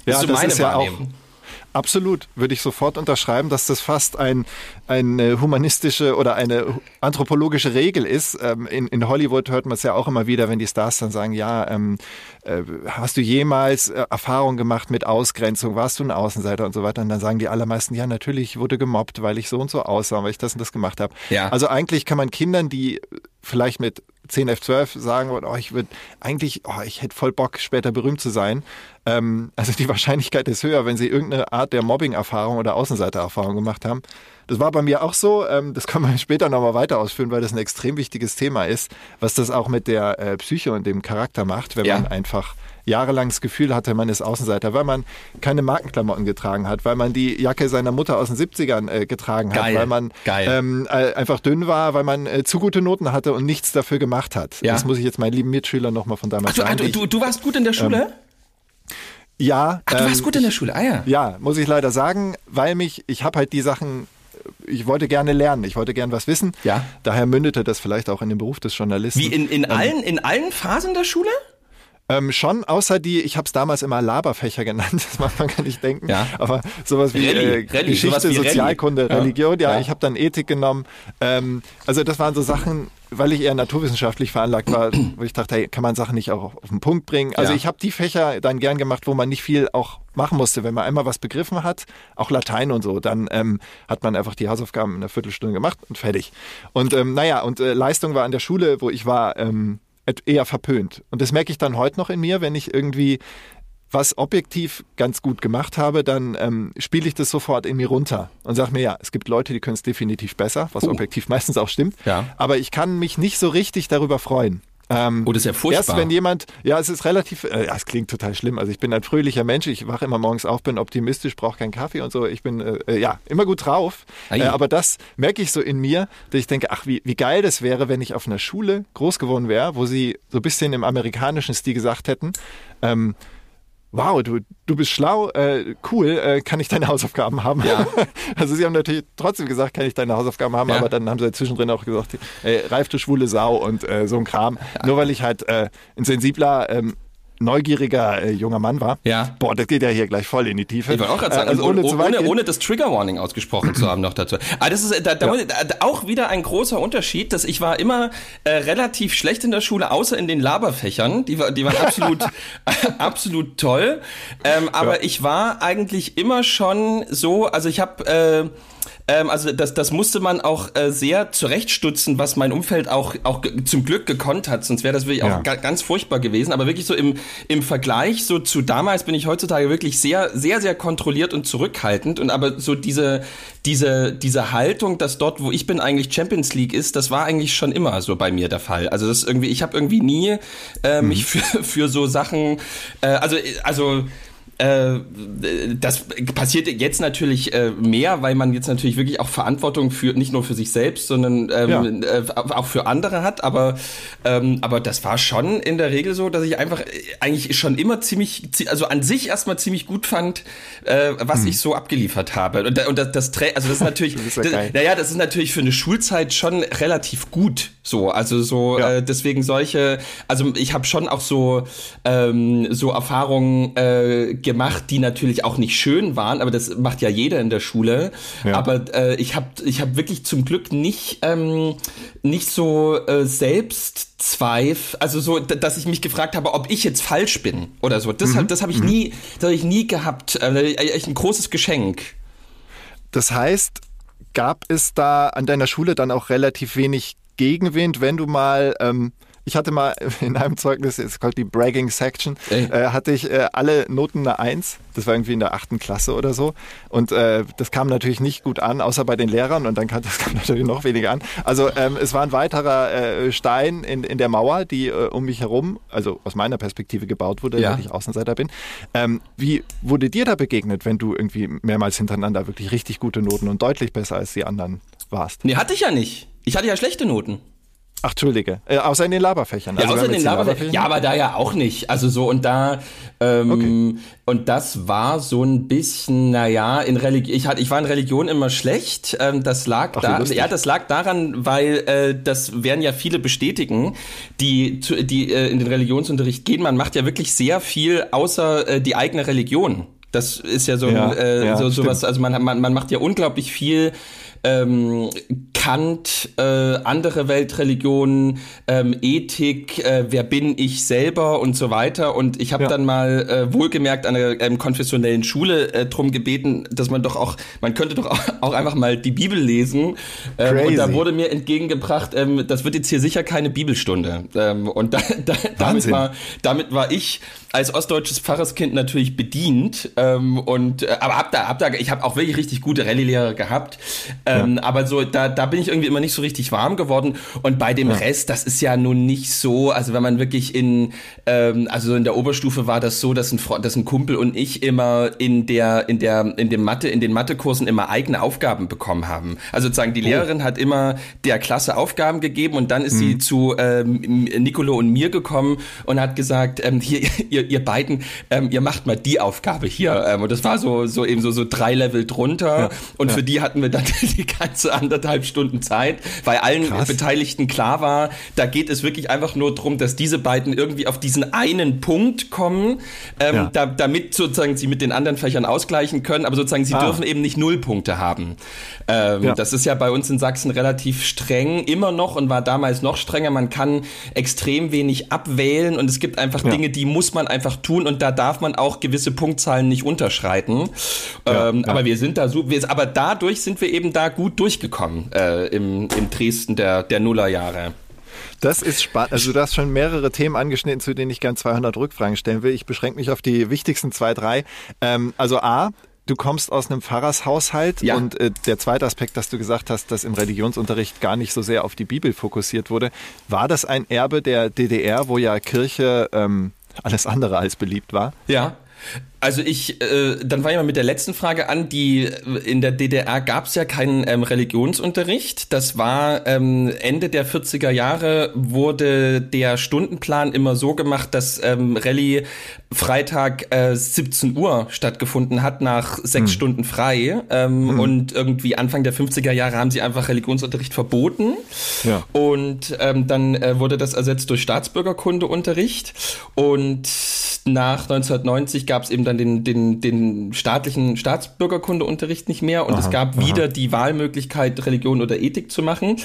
E: Ja,
F: ist so
E: das ist ja auch absolut, würde ich sofort unterschreiben, dass das fast ein, eine humanistische oder eine anthropologische Regel ist. Ähm, in, in Hollywood hört man es ja auch immer wieder, wenn die Stars dann sagen, ja, ähm, äh, hast du jemals äh, Erfahrung gemacht mit Ausgrenzung, warst du ein Außenseiter und so weiter? Und dann sagen die allermeisten, ja, natürlich, ich wurde gemobbt, weil ich so und so aussah, weil ich das und das gemacht habe.
F: Ja.
E: Also eigentlich kann man Kindern, die vielleicht mit 10, F12 sagen, oh, ich würde eigentlich, oh, ich hätte voll Bock, später berühmt zu sein. Ähm, also die Wahrscheinlichkeit ist höher, wenn sie irgendeine Art der Mobbing-Erfahrung oder Außenseiter-Erfahrung gemacht haben. Das war bei mir auch so. Ähm, das können wir später nochmal weiter ausführen, weil das ein extrem wichtiges Thema ist, was das auch mit der äh, Psyche und dem Charakter macht, wenn
F: Ja.
E: man einfach jahrelang das Gefühl hatte, man ist Außenseiter, weil man keine Markenklamotten getragen hat, weil man die Jacke seiner Mutter aus den 70ern äh, getragen hat,
F: Geil.
E: weil man. Ähm, äh, einfach dünn war, weil man äh, zu gute Noten hatte und nichts dafür gemacht hat.
F: Ja.
E: Das muss ich jetzt meinen lieben Mitschülern nochmal von damals
F: Ach, du, ah,
E: sagen.
F: du, du, du warst gut in der Schule?
E: ja,
F: Ach, du warst
E: ähm,
F: gut in der Schule, ah ja.
E: ja, muss ich leider sagen, weil mich, ich habe halt die Sachen, ich wollte gerne lernen, ich wollte gern was wissen.
F: Ja.
E: Daher mündete das vielleicht auch in dem Beruf des Journalisten.
F: Wie in, in, allen, in allen Phasen der Schule?
E: Ähm, schon, außer die, ich habe es damals immer Laberfächer genannt, das man gar nicht denken.
F: Ja.
E: Aber sowas wie
F: Rallye,
E: äh,
F: Rallye,
E: Geschichte,
F: sowas wie Rallye.
E: Sozialkunde,
F: Ja.
E: Religion, ja,
F: Ja.
E: ich habe dann Ethik genommen. Ähm, also das waren so Sachen, weil ich eher naturwissenschaftlich veranlagt war, wo ich dachte, hey, kann man Sachen nicht auch auf den Punkt bringen? Also
F: Ja.
E: ich habe die Fächer dann gern gemacht, wo man nicht viel auch machen musste. Wenn man einmal was begriffen hat, auch Latein und so, dann ähm, hat man einfach die Hausaufgaben in einer Viertelstunde gemacht und fertig. Und ähm, naja, und äh, Leistung war an der Schule, wo ich war, ähm, eher verpönt. Und das merke ich dann heute noch in mir, wenn ich irgendwie was objektiv ganz gut gemacht habe, dann ähm, spiele ich das sofort in mir runter und sage mir, ja, es gibt Leute, die können es definitiv besser, was
F: Oh.
E: objektiv meistens auch stimmt.
F: Ja.
E: Aber ich kann mich nicht so richtig darüber freuen. Ähm,
F: Oh, das ist ja furchtbar.
E: Erst wenn jemand, ja, es ist relativ, äh, ja, es klingt total schlimm. Also ich bin ein fröhlicher Mensch, ich wache immer morgens auf, bin optimistisch, brauche keinen Kaffee und so. Ich bin, äh, äh, ja, immer gut drauf. Äh, aber das merke ich so in mir, dass ich denke, ach, wie, wie geil das wäre, wenn ich auf einer Schule groß geworden wäre, wo sie so ein bisschen im amerikanischen Stil gesagt hätten, ähm, Wow, du, du bist schlau, äh, cool, äh, kann ich deine Hausaufgaben haben?
F: Ja.
E: Also sie haben natürlich trotzdem gesagt, kann ich deine Hausaufgaben haben,
F: Ja.
E: aber dann haben sie zwischendrin auch gesagt, ey, Ralf, du schwule Sau und äh, so ein Kram. Nur weil ich halt äh, ein sensibler, ähm, neugieriger äh, junger Mann war.
F: Ja.
E: Boah, das geht ja hier gleich voll in die Tiefe.
F: Ich wollte auch gerade sagen,
E: Äh, also
F: ohne,
E: ohne,
F: ohne, das Trigger Warning ausgesprochen zu haben noch dazu. Aber das ist äh, da, da,
E: Ja.
F: da, auch wieder ein großer Unterschied, dass ich war immer äh, relativ schlecht in der Schule, außer in den Laberfächern. Die, war, die waren absolut, absolut toll. Ähm, aber
E: Ja.
F: ich war eigentlich immer schon so, also ich habe äh, Ähm, also das, das musste man auch äh, sehr zurechtstutzen, was mein Umfeld auch, auch zum Glück gekonnt hat. Sonst wäre das wirklich
E: Ja.
F: auch ga, ganz furchtbar gewesen. Aber wirklich so im, im Vergleich so zu damals bin ich heutzutage wirklich sehr, sehr, sehr kontrolliert und zurückhaltend. Und aber so diese, diese, diese Haltung, dass dort, wo ich bin, eigentlich Champions League ist, das war eigentlich schon immer so bei mir der Fall. Also das irgendwie, ich habe irgendwie nie äh, mich für, für so Sachen, äh, also, also äh, das passiert jetzt natürlich äh, mehr, weil man jetzt natürlich wirklich auch Verantwortung für nicht nur für sich selbst, sondern ähm, äh, auch für andere hat. Aber ähm, aber das war schon in der Regel so, dass ich einfach äh, eigentlich schon immer ziemlich, zi- also an sich erstmal ziemlich gut fand, äh, was ich so abgeliefert habe. Und, und das, das also das ist natürlich,
E: bist ja
F: das, naja, das ist natürlich für eine Schulzeit schon relativ gut. So, also so
E: Ja.
F: äh, deswegen solche, also ich habe schon auch so ähm, so Erfahrungen äh, gemacht, die natürlich auch nicht schön waren, aber das macht ja jeder in der Schule.
E: Ja.
F: Aber äh, ich habe ich habe wirklich zum Glück nicht ähm, nicht so äh, Selbstzweif, also so, dass ich mich gefragt habe, ob ich jetzt falsch bin oder so. Das hab das habe ich nie, das habe ich nie gehabt. Äh, echt ein großes Geschenk.
E: Das heißt, gab es da an deiner Schule dann auch relativ wenig Gegenwind, wenn du mal, ähm, ich hatte mal in einem Zeugnis, es called die Bragging Section, äh, hatte ich äh, alle Noten eine Eins. Das war irgendwie in der achten Klasse oder so. Und äh, das kam natürlich nicht gut an, außer bei den Lehrern. Und dann kam das kam natürlich noch weniger an. Also ähm, es war ein weiterer äh, Stein in, in der Mauer, die äh, um mich herum, also aus meiner Perspektive gebaut wurde,
F: Ja.
E: weil ich Außenseiter bin. Ähm, wie wurde dir da begegnet, wenn du irgendwie mehrmals hintereinander wirklich richtig gute Noten und deutlich besser als die anderen warst?
F: Nee, hatte ich ja nicht. Ich hatte ja schlechte Noten.
E: Ach, Entschuldige. Äh, außer in den Laberfächern.
F: Ja,
E: Also
F: außer
E: wir haben
F: den Laberfächern. Ja, aber da ja auch nicht. Also so und da ähm, und das war so ein bisschen, naja, in Religion. Ich hatte, ich war in Religion immer schlecht. Ähm, das lag
E: Ach,
F: da, ja, das lag daran, weil äh, das werden ja viele bestätigen, die zu, die äh, in den Religionsunterricht gehen. Man macht ja wirklich sehr viel außer äh, die eigene Religion. Das ist ja so,
E: Ja,
F: äh,
E: ja,
F: so sowas. Also man, man, man macht ja unglaublich viel ähm, Kant, äh, andere Weltreligionen, ähm, Ethik, äh, wer bin ich selber und so weiter. Und ich habe
E: Ja.
F: dann mal äh, wohlgemerkt an einer ähm, konfessionellen Schule äh, drum gebeten, dass man doch auch, man könnte doch auch, auch einfach mal die Bibel lesen. Ähm, und da
E: Crazy.
F: wurde mir entgegengebracht, ähm, das wird jetzt hier sicher keine Bibelstunde. Ähm, und da, da, damit, war, damit war ich als ostdeutsches Pfarrerskind natürlich bedient. Ähm, und äh, aber hab da, hab da, ich habe auch wirklich richtig gute Rallye-Lehrer gehabt. Ähm, Aber so, da, da bin ich irgendwie immer nicht so richtig warm geworden. Und bei dem Rest, das ist ja nun nicht so, also wenn man wirklich in, ähm, also in der Oberstufe war das so, dass ein, Fre- dass ein Kumpel und ich immer in der, in der, in dem Mathe, in den Mathekursen immer eigene Aufgaben bekommen haben. Also sozusagen die Lehrerin hat immer der Klasse Aufgaben gegeben und dann ist sie zu ähm, Nicolo und mir gekommen und hat gesagt, ähm, hier, ihr, ihr beiden, ähm, ihr macht mal die Aufgabe hier. Ähm, und das war so, so eben so, so drei Level drunter. und für die hatten wir dann die ganze anderthalb Stunden Zeit, weil allen
E: Krass.
F: Beteiligten klar war, da geht es wirklich einfach nur darum, dass diese beiden irgendwie auf diesen einen Punkt kommen, ähm,
E: Ja.
F: da, damit sozusagen sie mit den anderen Fächern ausgleichen können, aber sozusagen sie
E: Ah.
F: dürfen eben nicht Nullpunkte haben. Ähm,
E: Ja.
F: Das ist ja bei uns in Sachsen relativ streng, immer noch und war damals noch strenger. Man kann extrem wenig abwählen und es gibt einfach
E: Ja.
F: Dinge, die muss man einfach tun und da darf man auch gewisse Punktzahlen nicht unterschreiten.
E: Ja,
F: ähm,
E: ja.
F: Aber wir sind da so, wir, aber dadurch sind wir eben da gut durchgekommen äh, im, im Dresden der, der Nullerjahre.
E: Das ist spannend. Also du hast schon mehrere Themen angeschnitten, zu denen ich gern 200 Rückfragen stellen will. Ich beschränke mich auf die wichtigsten zwei, drei. Ähm, also A, du kommst aus einem Pfarrershaushalt
F: Ja.
E: und äh, der zweite Aspekt, dass du gesagt hast, dass im Religionsunterricht gar nicht so sehr auf die Bibel fokussiert wurde. War das ein Erbe der DDR, wo ja Kirche ähm, alles andere als beliebt war?
F: Ja. Also ich, äh, dann fange ich mal mit der letzten Frage an. Die in der DDR gab es ja keinen ähm, Religionsunterricht. Das war ähm, Ende der 40er Jahre wurde der Stundenplan immer so gemacht, dass ähm, Rallye Freitag äh, 17 Uhr stattgefunden hat nach sechs Stunden frei. Ähm, Und irgendwie Anfang der 50er Jahre haben sie einfach Religionsunterricht verboten.
E: Ja.
F: Und ähm, dann äh, wurde das ersetzt durch Staatsbürgerkundeunterricht. Und nach 1990 gab es eben dann den, den, den staatlichen Staatsbürgerkundeunterricht nicht mehr. Und es gab wieder die Wahlmöglichkeit, Religion oder Ethik zu machen.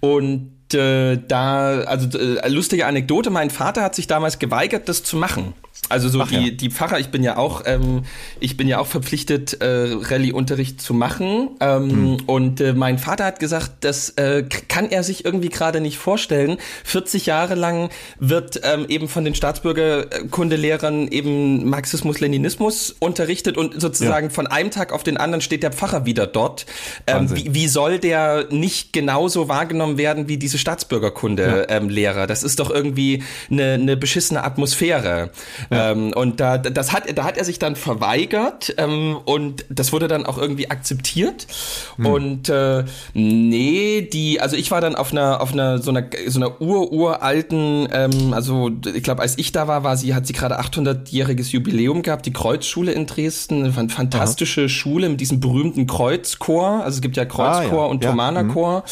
F: Und äh, da, also äh, lustige Anekdote, mein Vater hat sich damals geweigert, das zu machen. Also so
E: Ach
F: die,
E: ja.
F: die Pfarrer, ich bin ja auch, ähm, ich bin ja auch verpflichtet, äh, Rallye-Unterricht zu machen. Ähm,
E: Hm.
F: Und äh, mein Vater hat gesagt, das äh, kann er sich irgendwie gerade nicht vorstellen. 40 Jahre lang wird ähm, eben von den Staatsbürgerkundelehrern eben Marxismus, Leninismus unterrichtet und sozusagen von einem Tag auf den anderen steht der Pfarrer wieder dort. Ähm, wie, wie soll der nicht genauso wahrgenommen werden wie diese Staatsbürgerkunde-Lehrer? das ist doch irgendwie eine, eine beschissene Atmosphäre. Ähm, und da, das hat, da hat er sich dann verweigert ähm, und das wurde dann auch irgendwie akzeptiert. Und äh, nee, die, also ich war dann auf einer, auf einer so einer so einer ururalten, ähm, also ich glaube, als ich da war, war sie, hat sie gerade 800-jähriges Jubiläum gehabt, die Kreuzschule in Dresden, eine fan- fantastische Schule mit diesem berühmten Kreuzchor. Also es gibt ja Kreuzchor
E: Ah, ja.
F: und
E: Ja.
F: Thomanerchor.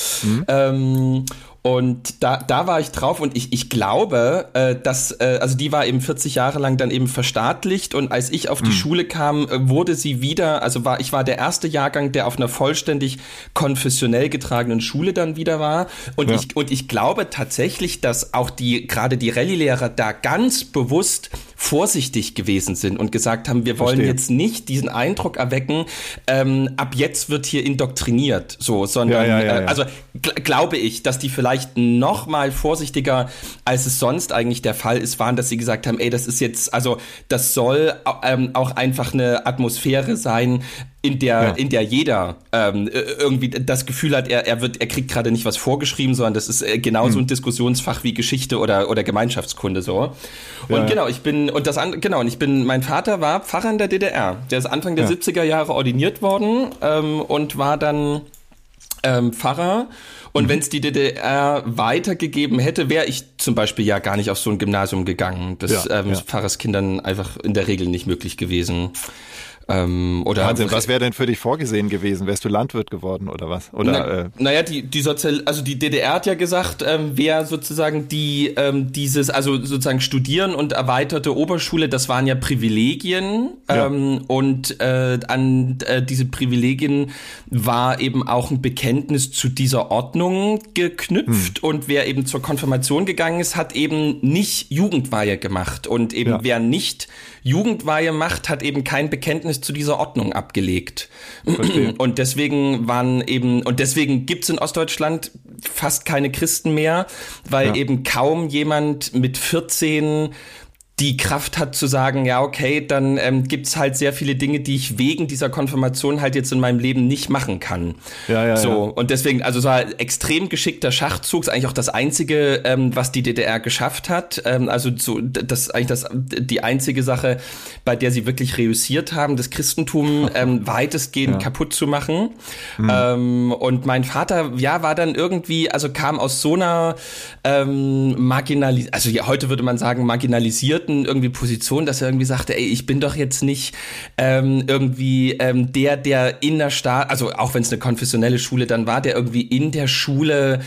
F: Ähm, und da, da war ich drauf und ich, ich glaube, äh, dass, äh, also die war eben 40 Jahre lang dann eben verstaatlicht und als ich auf die Schule kam, äh, wurde sie wieder, also war, ich war der erste Jahrgang, der auf einer vollständig konfessionell getragenen Schule dann wieder war. Und
E: Ja.
F: ich, und ich glaube tatsächlich, dass auch die, gerade die Rallye-Lehrer da ganz bewusst vorsichtig gewesen sind und gesagt haben, wir wollen
E: Verstehe.
F: jetzt nicht diesen Eindruck erwecken, ähm, ab jetzt wird hier indoktriniert, so, sondern,
E: Ja, ja, ja,
F: äh, also gl glaube ich, dass die vielleicht noch mal vorsichtiger, als es sonst eigentlich der Fall ist, waren, dass sie gesagt haben, ey, das ist jetzt, also das soll ähm, auch einfach eine Atmosphäre sein, in der,
E: Ja.
F: in der jeder ähm, äh, irgendwie das Gefühl hat, er, er wird, er kriegt gerade nicht was vorgeschrieben, sondern das ist äh, genauso
E: Hm.
F: ein Diskussionsfach wie Geschichte oder, oder Gemeinschaftskunde so. Und
E: Ja.
F: genau, ich bin, und das an, genau, und ich bin, mein Vater war Pfarrer in der DDR. Der ist Anfang der
E: Ja.
F: 70er Jahre ordiniert worden ähm, und war dann ähm, Pfarrer. Und wenn es die DDR weitergegeben hätte, wäre ich zum Beispiel ja gar nicht auf so ein Gymnasium gegangen. Das
E: Ja,
F: ähm,
E: ja.
F: ist Pfarrerskindern einfach in der Regel nicht möglich gewesen. Ähm, oder
E: Wahnsinn, was wäre denn für dich vorgesehen gewesen? Wärst du Landwirt geworden oder was? Oder
F: Na,
E: äh,
F: naja, die, die Sozial, also die DDR hat ja gesagt, ähm, wer sozusagen die ähm, dieses, also sozusagen Studieren und erweiterte Oberschule, das waren ja Privilegien
E: Ja.
F: ähm, und äh, an äh, diese Privilegien war eben auch ein Bekenntnis zu dieser Ordnung geknüpft
E: Hm.
F: und wer eben zur Konfirmation gegangen ist, hat eben nicht Jugendweihe gemacht und eben
E: Ja.
F: wer nicht Jugendweihe macht, hat eben kein Bekenntnis zu dieser Ordnung abgelegt.
E: Verstehe.
F: Und deswegen waren eben, und deswegen gibt's in Ostdeutschland fast keine Christen mehr, weil
E: Ja.
F: eben kaum jemand mit 14 die Kraft hat zu sagen, ja, okay, dann ähm, gibt's halt sehr viele Dinge, die ich wegen dieser Konfirmation halt jetzt in meinem Leben nicht machen kann.
E: Ja, ja,
F: So,
E: ja.
F: und deswegen, also so ein extrem geschickter Schachzug, ist eigentlich auch das Einzige, ähm, was die DDR geschafft hat. Ähm, also so, das ist eigentlich das, die einzige Sache, bei der sie wirklich reüssiert haben, das Christentum ähm, weitestgehend kaputt zu machen.
E: Hm.
F: Ähm, und mein Vater, ja, war dann irgendwie, also kam aus so einer ähm, marginalis also ja, heute würde man sagen, marginalisierten irgendwie Position, dass er irgendwie sagte, ey, ich bin doch jetzt nicht ähm, irgendwie ähm, der, der in der Staat, also auch wenn es eine konfessionelle Schule dann war, der irgendwie in der Schule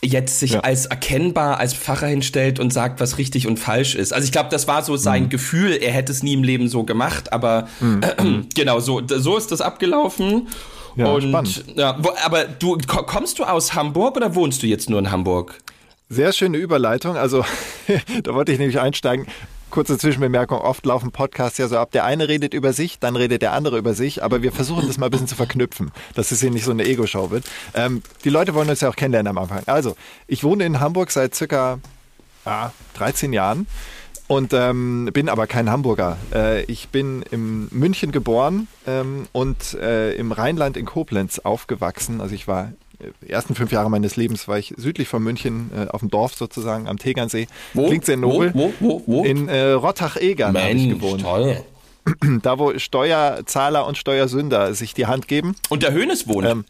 F: jetzt sich
E: Ja.
F: als erkennbar als Pfarrer hinstellt und sagt, was richtig und falsch ist. Also ich glaube, das war so sein
E: Mhm.
F: Gefühl. Er hätte es nie im Leben so gemacht, aber genau so so ist das abgelaufen.
E: Ja,
F: und
E: spannend.
F: ja, wo, aber du ko- kommst du aus Hamburg oder wohnst du jetzt nur in Hamburg?
E: Sehr schöne Überleitung. Also, da wollte ich nämlich einsteigen. Kurze Zwischenbemerkung, oft laufen Podcasts ja so ab, der eine redet über sich, dann redet der andere über sich, aber wir versuchen das mal ein bisschen zu verknüpfen, dass es hier nicht so eine Ego-Show wird. Ähm, die Leute wollen uns ja auch kennenlernen am Anfang. Also, ich wohne in Hamburg seit circa ah, 13 Jahren und ähm, bin aber kein Hamburger. Äh, ich bin in München geboren ähm, und äh, im Rheinland in Koblenz aufgewachsen. Also ich war ersten fünf Jahre meines Lebens war ich südlich von München äh, auf dem Dorf sozusagen am Tegernsee. Klingt sehr nobel.
F: Wo, wo, wo? wo?
E: In äh, Rottach-Egern habe ich gewohnt.
F: toll.
E: Da, wo Steuerzahler und Steuersünder sich die Hand geben.
F: Und der Hönes wohnt.
E: Ähm,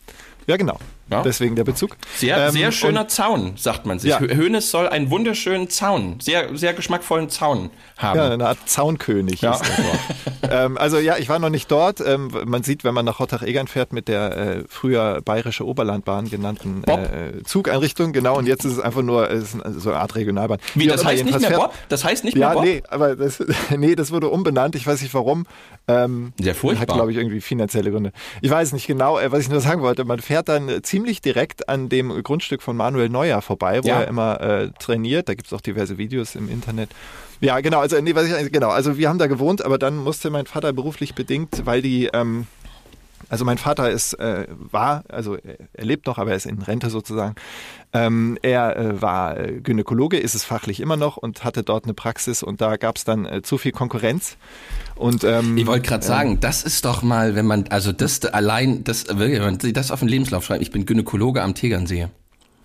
E: ja, genau.
F: Ja.
E: Deswegen der Bezug.
F: Sehr,
E: Ähm,
F: sehr schöner Zaun, sagt man sich.
E: Ja.
F: Hö- Hönes soll einen wunderschönen Zaun, sehr, sehr geschmackvollen Zaun haben.
E: Ja, eine Art Zaunkönig
F: Ja.
E: ähm, also ja, ich war noch nicht dort. Ähm, man sieht, wenn man nach Rottach-Egern fährt mit der äh, früher Bayerische Oberlandbahn genannten äh, Zugeinrichtung, genau. Und jetzt ist es einfach nur ist so eine Art Regionalbahn.
F: Wie,
E: auch
F: das heißt nicht mehr
E: fährt-
F: Bob? Das heißt nicht
E: Ja,
F: mehr Bob?
E: nee, aber das, nee, das wurde umbenannt. Ich weiß nicht warum. Ähm,
F: Sehr furchtbar.
E: Hat, glaube ich, irgendwie finanzielle Gründe. Ich weiß nicht genau, äh, was ich nur sagen wollte. Man fährt dann äh, ziemlich ziemlich direkt an dem Grundstück von Manuel Neuer vorbei, wo
F: Ja.
E: er immer äh, trainiert. Da gibt's auch diverse Videos im Internet. Ja, genau, also nee, was ich, genau, also wir haben da gewohnt, aber dann musste mein Vater beruflich bedingt, weil die ähm, also mein Vater ist, äh, war, also er er lebt noch, aber er ist in Rente sozusagen. Ähm, er äh, war äh, Gynäkologe, ist es fachlich immer noch und hatte dort eine Praxis und da gab es dann äh, zu viel Konkurrenz. Und ähm,
F: Ich wollte gerade sagen, das ist doch mal, wenn man, also das allein, das wenn man das auf den Lebenslauf schreibt, ich bin Gynäkologe am Tegernsee.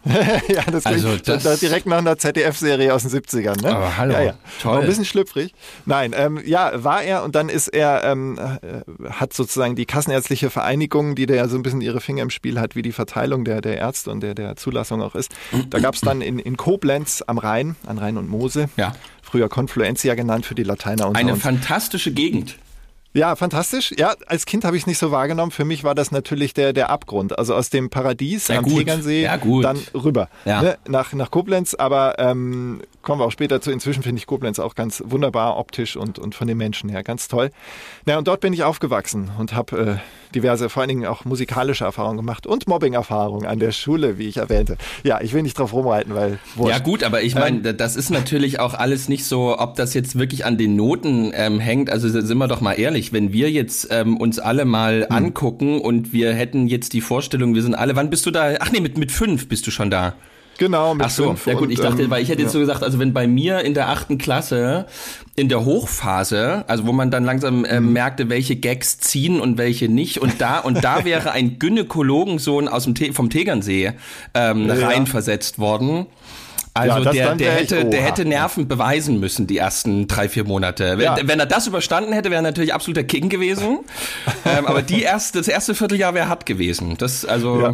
E: ja, das klingt
F: Also das-
E: da direkt nach einer ZDF-Serie aus den 70ern, ne?
F: Aber hallo,
E: ja, ja.
F: toll.
E: War ein bisschen schlüpfrig. Nein, ähm, ja, war er und dann ist er, ähm, äh, hat sozusagen die Kassenärztliche Vereinigung, die da ja so ein bisschen ihre Finger im Spiel hat, wie die Verteilung der, der Ärzte und der, der Zulassung auch ist. Da gab es dann in, in Koblenz am Rhein, an Rhein und Mose,
F: Ja.
E: früher Confluencia genannt für die Lateiner unter
F: Eine
E: uns.
F: fantastische Gegend.
E: Ja, fantastisch. Ja, als Kind habe ich es nicht so wahrgenommen. Für mich war das natürlich der, der Abgrund. Also aus dem Paradies
F: Ja,
E: am
F: gut.
E: Tegernsee
F: Ja, gut.
E: dann rüber
F: Ja.
E: ne, nach, nach Koblenz. Aber ähm, kommen wir auch später zu. Inzwischen finde ich Koblenz auch ganz wunderbar optisch und, und von den Menschen her ganz toll. Ja, und dort bin ich aufgewachsen und habe äh, diverse, vor allen Dingen auch musikalische Erfahrungen gemacht und Mobbing-Erfahrungen an der Schule, wie ich erwähnte. Ja, ich will nicht drauf rumreiten, weil wurscht.
F: Ja gut, aber ich meine, das ist natürlich auch alles nicht so, ob das jetzt wirklich an den Noten ähm, hängt. Also sind wir doch mal ehrlich, wenn wir jetzt ähm, uns alle mal angucken und wir hätten jetzt die Vorstellung, wir sind alle, wann bist du da? Ach nee, mit, mit fünf bist du schon da.
E: Genau, mit
F: Ach so,
E: fünf
F: ja gut,
E: und,
F: ich dachte,
E: ähm,
F: weil ich hätte jetzt so gesagt, also wenn bei mir in der achten Klasse in der Hochphase, also wo man dann langsam ähm,
E: Mhm.
F: merkte, welche Gags ziehen und welche nicht, und da und da wäre ein Gynäkologensohn aus dem Te vom Tegernsee ähm,
E: Ja.
F: reinversetzt worden. Also
E: Ja,
F: der, der hätte, der hätte Nerven beweisen müssen die ersten drei, vier Monate. Wenn,
E: Ja.
F: wenn er das überstanden hätte, wäre er natürlich absoluter King gewesen. ähm, aber die erste, das erste Vierteljahr wäre hart gewesen. Das also.
E: Ja.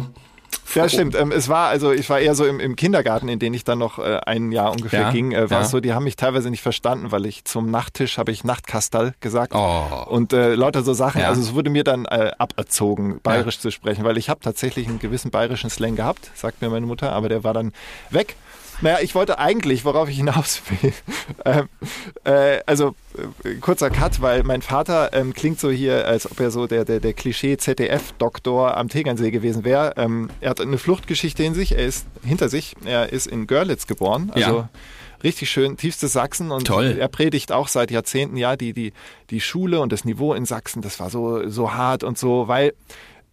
E: Ja, stimmt. Ähm, es war also, ich war eher so im, im Kindergarten, in den ich dann noch äh, ein Jahr ungefähr
F: Ja,
E: ging, äh, war
F: ja.
E: so, die haben mich teilweise nicht verstanden, weil ich zum Nachttisch habe ich Nachtkastal gesagt
F: Oh.
E: und äh, lauter so Sachen.
F: Ja.
E: Also es wurde mir dann äh, aberzogen, bayerisch zu sprechen, weil ich habe tatsächlich einen gewissen bayerischen Slang gehabt, sagt mir meine Mutter, aber der war dann weg. Naja, ich wollte eigentlich, worauf ich hinaus will, ähm, äh, also äh, kurzer Cut, weil mein Vater ähm, klingt so hier, als ob er so der, der, der Klischee-ZDF-Doktor am Tegernsee gewesen wäre. Ähm, er hat eine Fluchtgeschichte in sich, er ist hinter sich, er ist in Görlitz geboren, also
F: Ja.
E: richtig schön, tiefstes Sachsen und
F: Toll.
E: er predigt auch seit Jahrzehnten, ja, die, die, die Schule und das Niveau in Sachsen, das war so, so hart und so, weil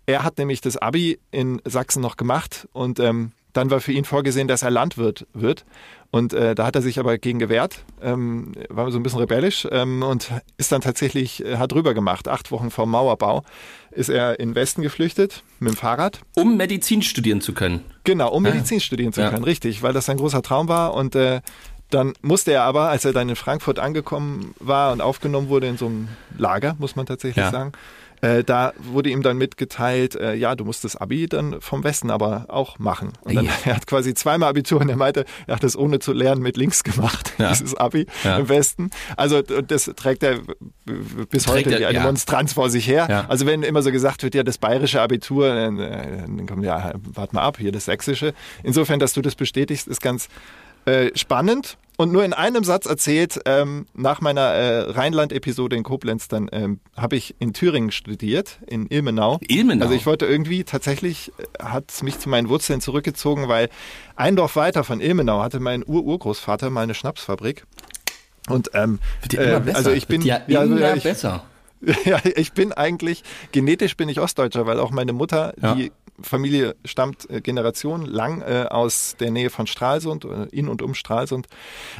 E: er hat nämlich das Abi in Sachsen noch gemacht und ähm, dann war für ihn vorgesehen, dass er Landwirt wird. Und äh, da hat er sich aber gegen gewehrt, ähm, war so ein bisschen rebellisch ähm, und ist dann tatsächlich, äh, hat rüber gemacht. Acht Wochen vor Mauerbau ist er in den Westen geflüchtet mit dem Fahrrad.
F: Um Medizin studieren zu können.
E: Genau, um Medizin studieren zu
F: Ja.
E: können, richtig, weil das sein großer Traum war. Und äh, dann musste er aber, als er dann in Frankfurt angekommen war und aufgenommen wurde in so einem Lager, muss man tatsächlich
F: Ja.
E: sagen, äh, da wurde ihm dann mitgeteilt, äh, ja, du musst das Abi dann vom Westen aber auch machen. Und dann,
F: Ja.
E: er hat quasi zweimal Abitur und er meinte, er hat das ohne zu lernen mit links gemacht,
F: Ja.
E: dieses Abi
F: Ja.
E: im Westen. Also das trägt er bis
F: Trägt
E: heute
F: er,
E: wie eine. Monstranz vor sich her. Also wenn immer so gesagt wird, ja, das bayerische Abitur, dann, äh, dann kommt ja, warte mal ab, hier das sächsische. Insofern, dass du das bestätigst, ist ganz äh, spannend. Und nur in einem Satz erzählt, ähm, nach meiner äh, Rheinland-Episode in Koblenz, dann ähm, habe ich in Thüringen studiert, in Ilmenau.
F: Ilmenau?
E: Also ich wollte irgendwie, tatsächlich äh, hat es mich zu meinen Wurzeln zurückgezogen, weil ein Dorf weiter von Ilmenau hatte mein Ur-Urgroßvater mal eine Schnapsfabrik. Und ähm,
F: Wird immer
E: äh,
F: besser.
E: also ich bin
F: ja,
E: ja, also,
F: immer
E: ja, ich,
F: besser.
E: ja, ich bin eigentlich, genetisch bin ich Ostdeutscher, weil auch meine Mutter,
F: Ja.
E: die Familie stammt äh, generationenlang äh, aus der Nähe von Stralsund, äh, in und um Stralsund.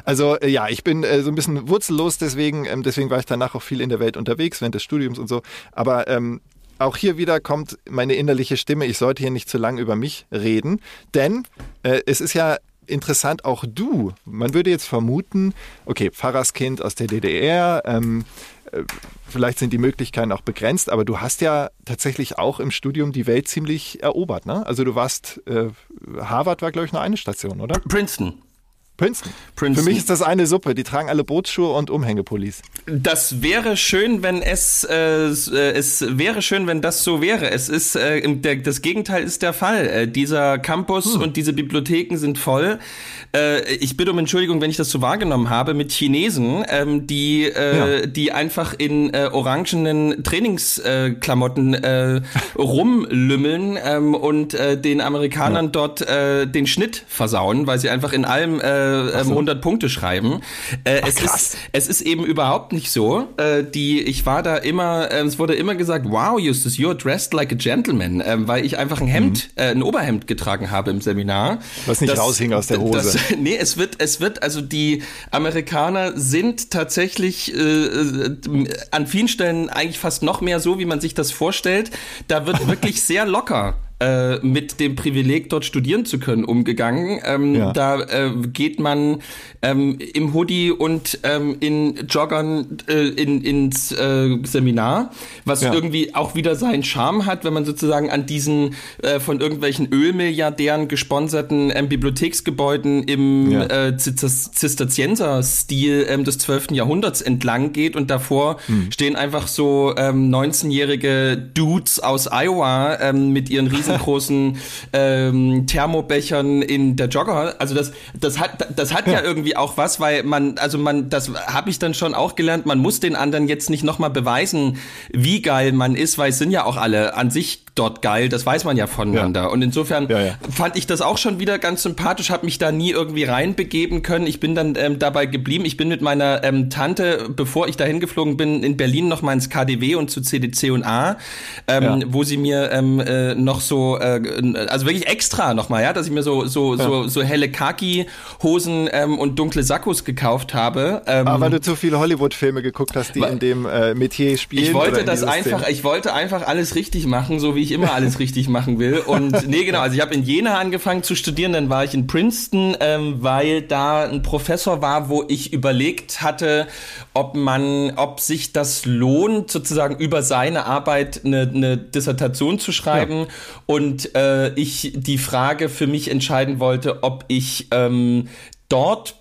E: Also äh, ja, ich bin äh, so ein bisschen wurzellos deswegen, ähm, deswegen war ich danach auch viel in der Welt unterwegs, während des Studiums und so. Aber ähm, auch hier wieder kommt meine innerliche Stimme, ich sollte hier nicht zu lang über mich reden, denn äh, es ist ja interessant, auch du, man würde jetzt vermuten, okay, Pfarrerskind aus der DDR, ähm, äh, vielleicht sind die Möglichkeiten auch begrenzt, aber du hast ja tatsächlich auch im Studium die Welt ziemlich erobert, ne? Also du warst, äh, Harvard war glaube ich nur eine Station, oder?
F: Princeton.
E: Princeton.
F: Princeton.
E: Für mich ist das eine Suppe. Die tragen alle Bootsschuhe und Umhängepullis.
F: Das wäre schön, wenn es äh, es wäre schön, wenn das so wäre. Es ist äh, der, das Gegenteil ist der Fall. Äh, dieser Campus
E: Hm.
F: und diese Bibliotheken sind voll. Äh, ich bitte um Entschuldigung, wenn ich das so wahrgenommen habe mit Chinesen, ähm, die äh,
E: Ja.
F: die einfach in äh, orangenen Trainingsklamotten Klamotten, rumlümmeln ähm, und den Amerikanern dort äh, den Schnitt versauen, weil sie einfach in allem äh, ähm, 100 Punkte schreiben. Äh, es ist es ist eben überhaupt nicht so. Äh, die ich war da immer, äh, es wurde immer gesagt, wow, Justus, you're dressed like a gentleman, ähm, weil ich einfach ein Hemd, äh, ein Oberhemd getragen habe im Seminar.
E: Was nicht raushing aus der Hose.
F: Das, nee, es wird, es wird, also die Amerikaner sind tatsächlich äh, äh, an vielen Stellen eigentlich fast noch mehr so, wie man sich das vorstellt. Da wird wirklich sehr locker äh, mit dem Privileg, dort studieren zu können, umgegangen. Ähm,
E: Ja.
F: Da äh, geht man ähm, im Hoodie und ähm, in Joggern äh, in, ins äh, Seminar, was
E: Ja.
F: irgendwie auch wieder seinen Charme hat, wenn man sozusagen an diesen äh, von irgendwelchen Ölmilliardären gesponserten ähm, Bibliotheksgebäuden im
E: Ja.
F: Zis- Zisterzienser-Stil ähm, des 12. Jahrhunderts entlang geht und davor
E: Hm.
F: stehen einfach so ähm, 19-jährige Dudes aus Iowa ähm, mit ihren riesengroßen ähm, Thermobechern in der Jogger. Also das, das hat, das hat ja. irgendwie auch was, weil man, also man, das habe ich dann schon auch gelernt, man muss den anderen jetzt nicht nochmal beweisen, wie geil man ist, weil es sind ja auch alle an sich dort geil, das weiß man ja voneinander. Und insofern
E: Ja, ja.
F: fand ich das auch schon wieder ganz sympathisch, habe mich da nie irgendwie reinbegeben können. Ich bin dann ähm, dabei geblieben. Ich bin mit meiner ähm, Tante, bevor ich dahin geflogen bin, in Berlin noch mal ins KDW und zu CDC und A, ähm,
E: Ja.
F: wo sie mir ähm, äh, noch so, äh, also wirklich extra noch mal, ja, dass ich mir so so so, so helle Khaki-Hosen ähm, und dunkle Sakkos gekauft habe. Ähm,
E: Aber weil du zu viele Hollywood-Filme geguckt hast, die in dem äh, Metier spielen.
F: ich wollte das einfach,
E: Szene.
F: ich wollte einfach alles richtig machen, so wie ich immer alles richtig machen will. Und nee, genau, also ich habe in Jena angefangen zu studieren, dann war ich in Princeton, ähm, weil da ein Professor war, wo ich überlegt hatte, ob man, ob sich das lohnt, sozusagen über seine Arbeit eine, eine Dissertation zu schreiben. Und äh, ich die Frage für mich entscheiden wollte, ob ich ähm, dort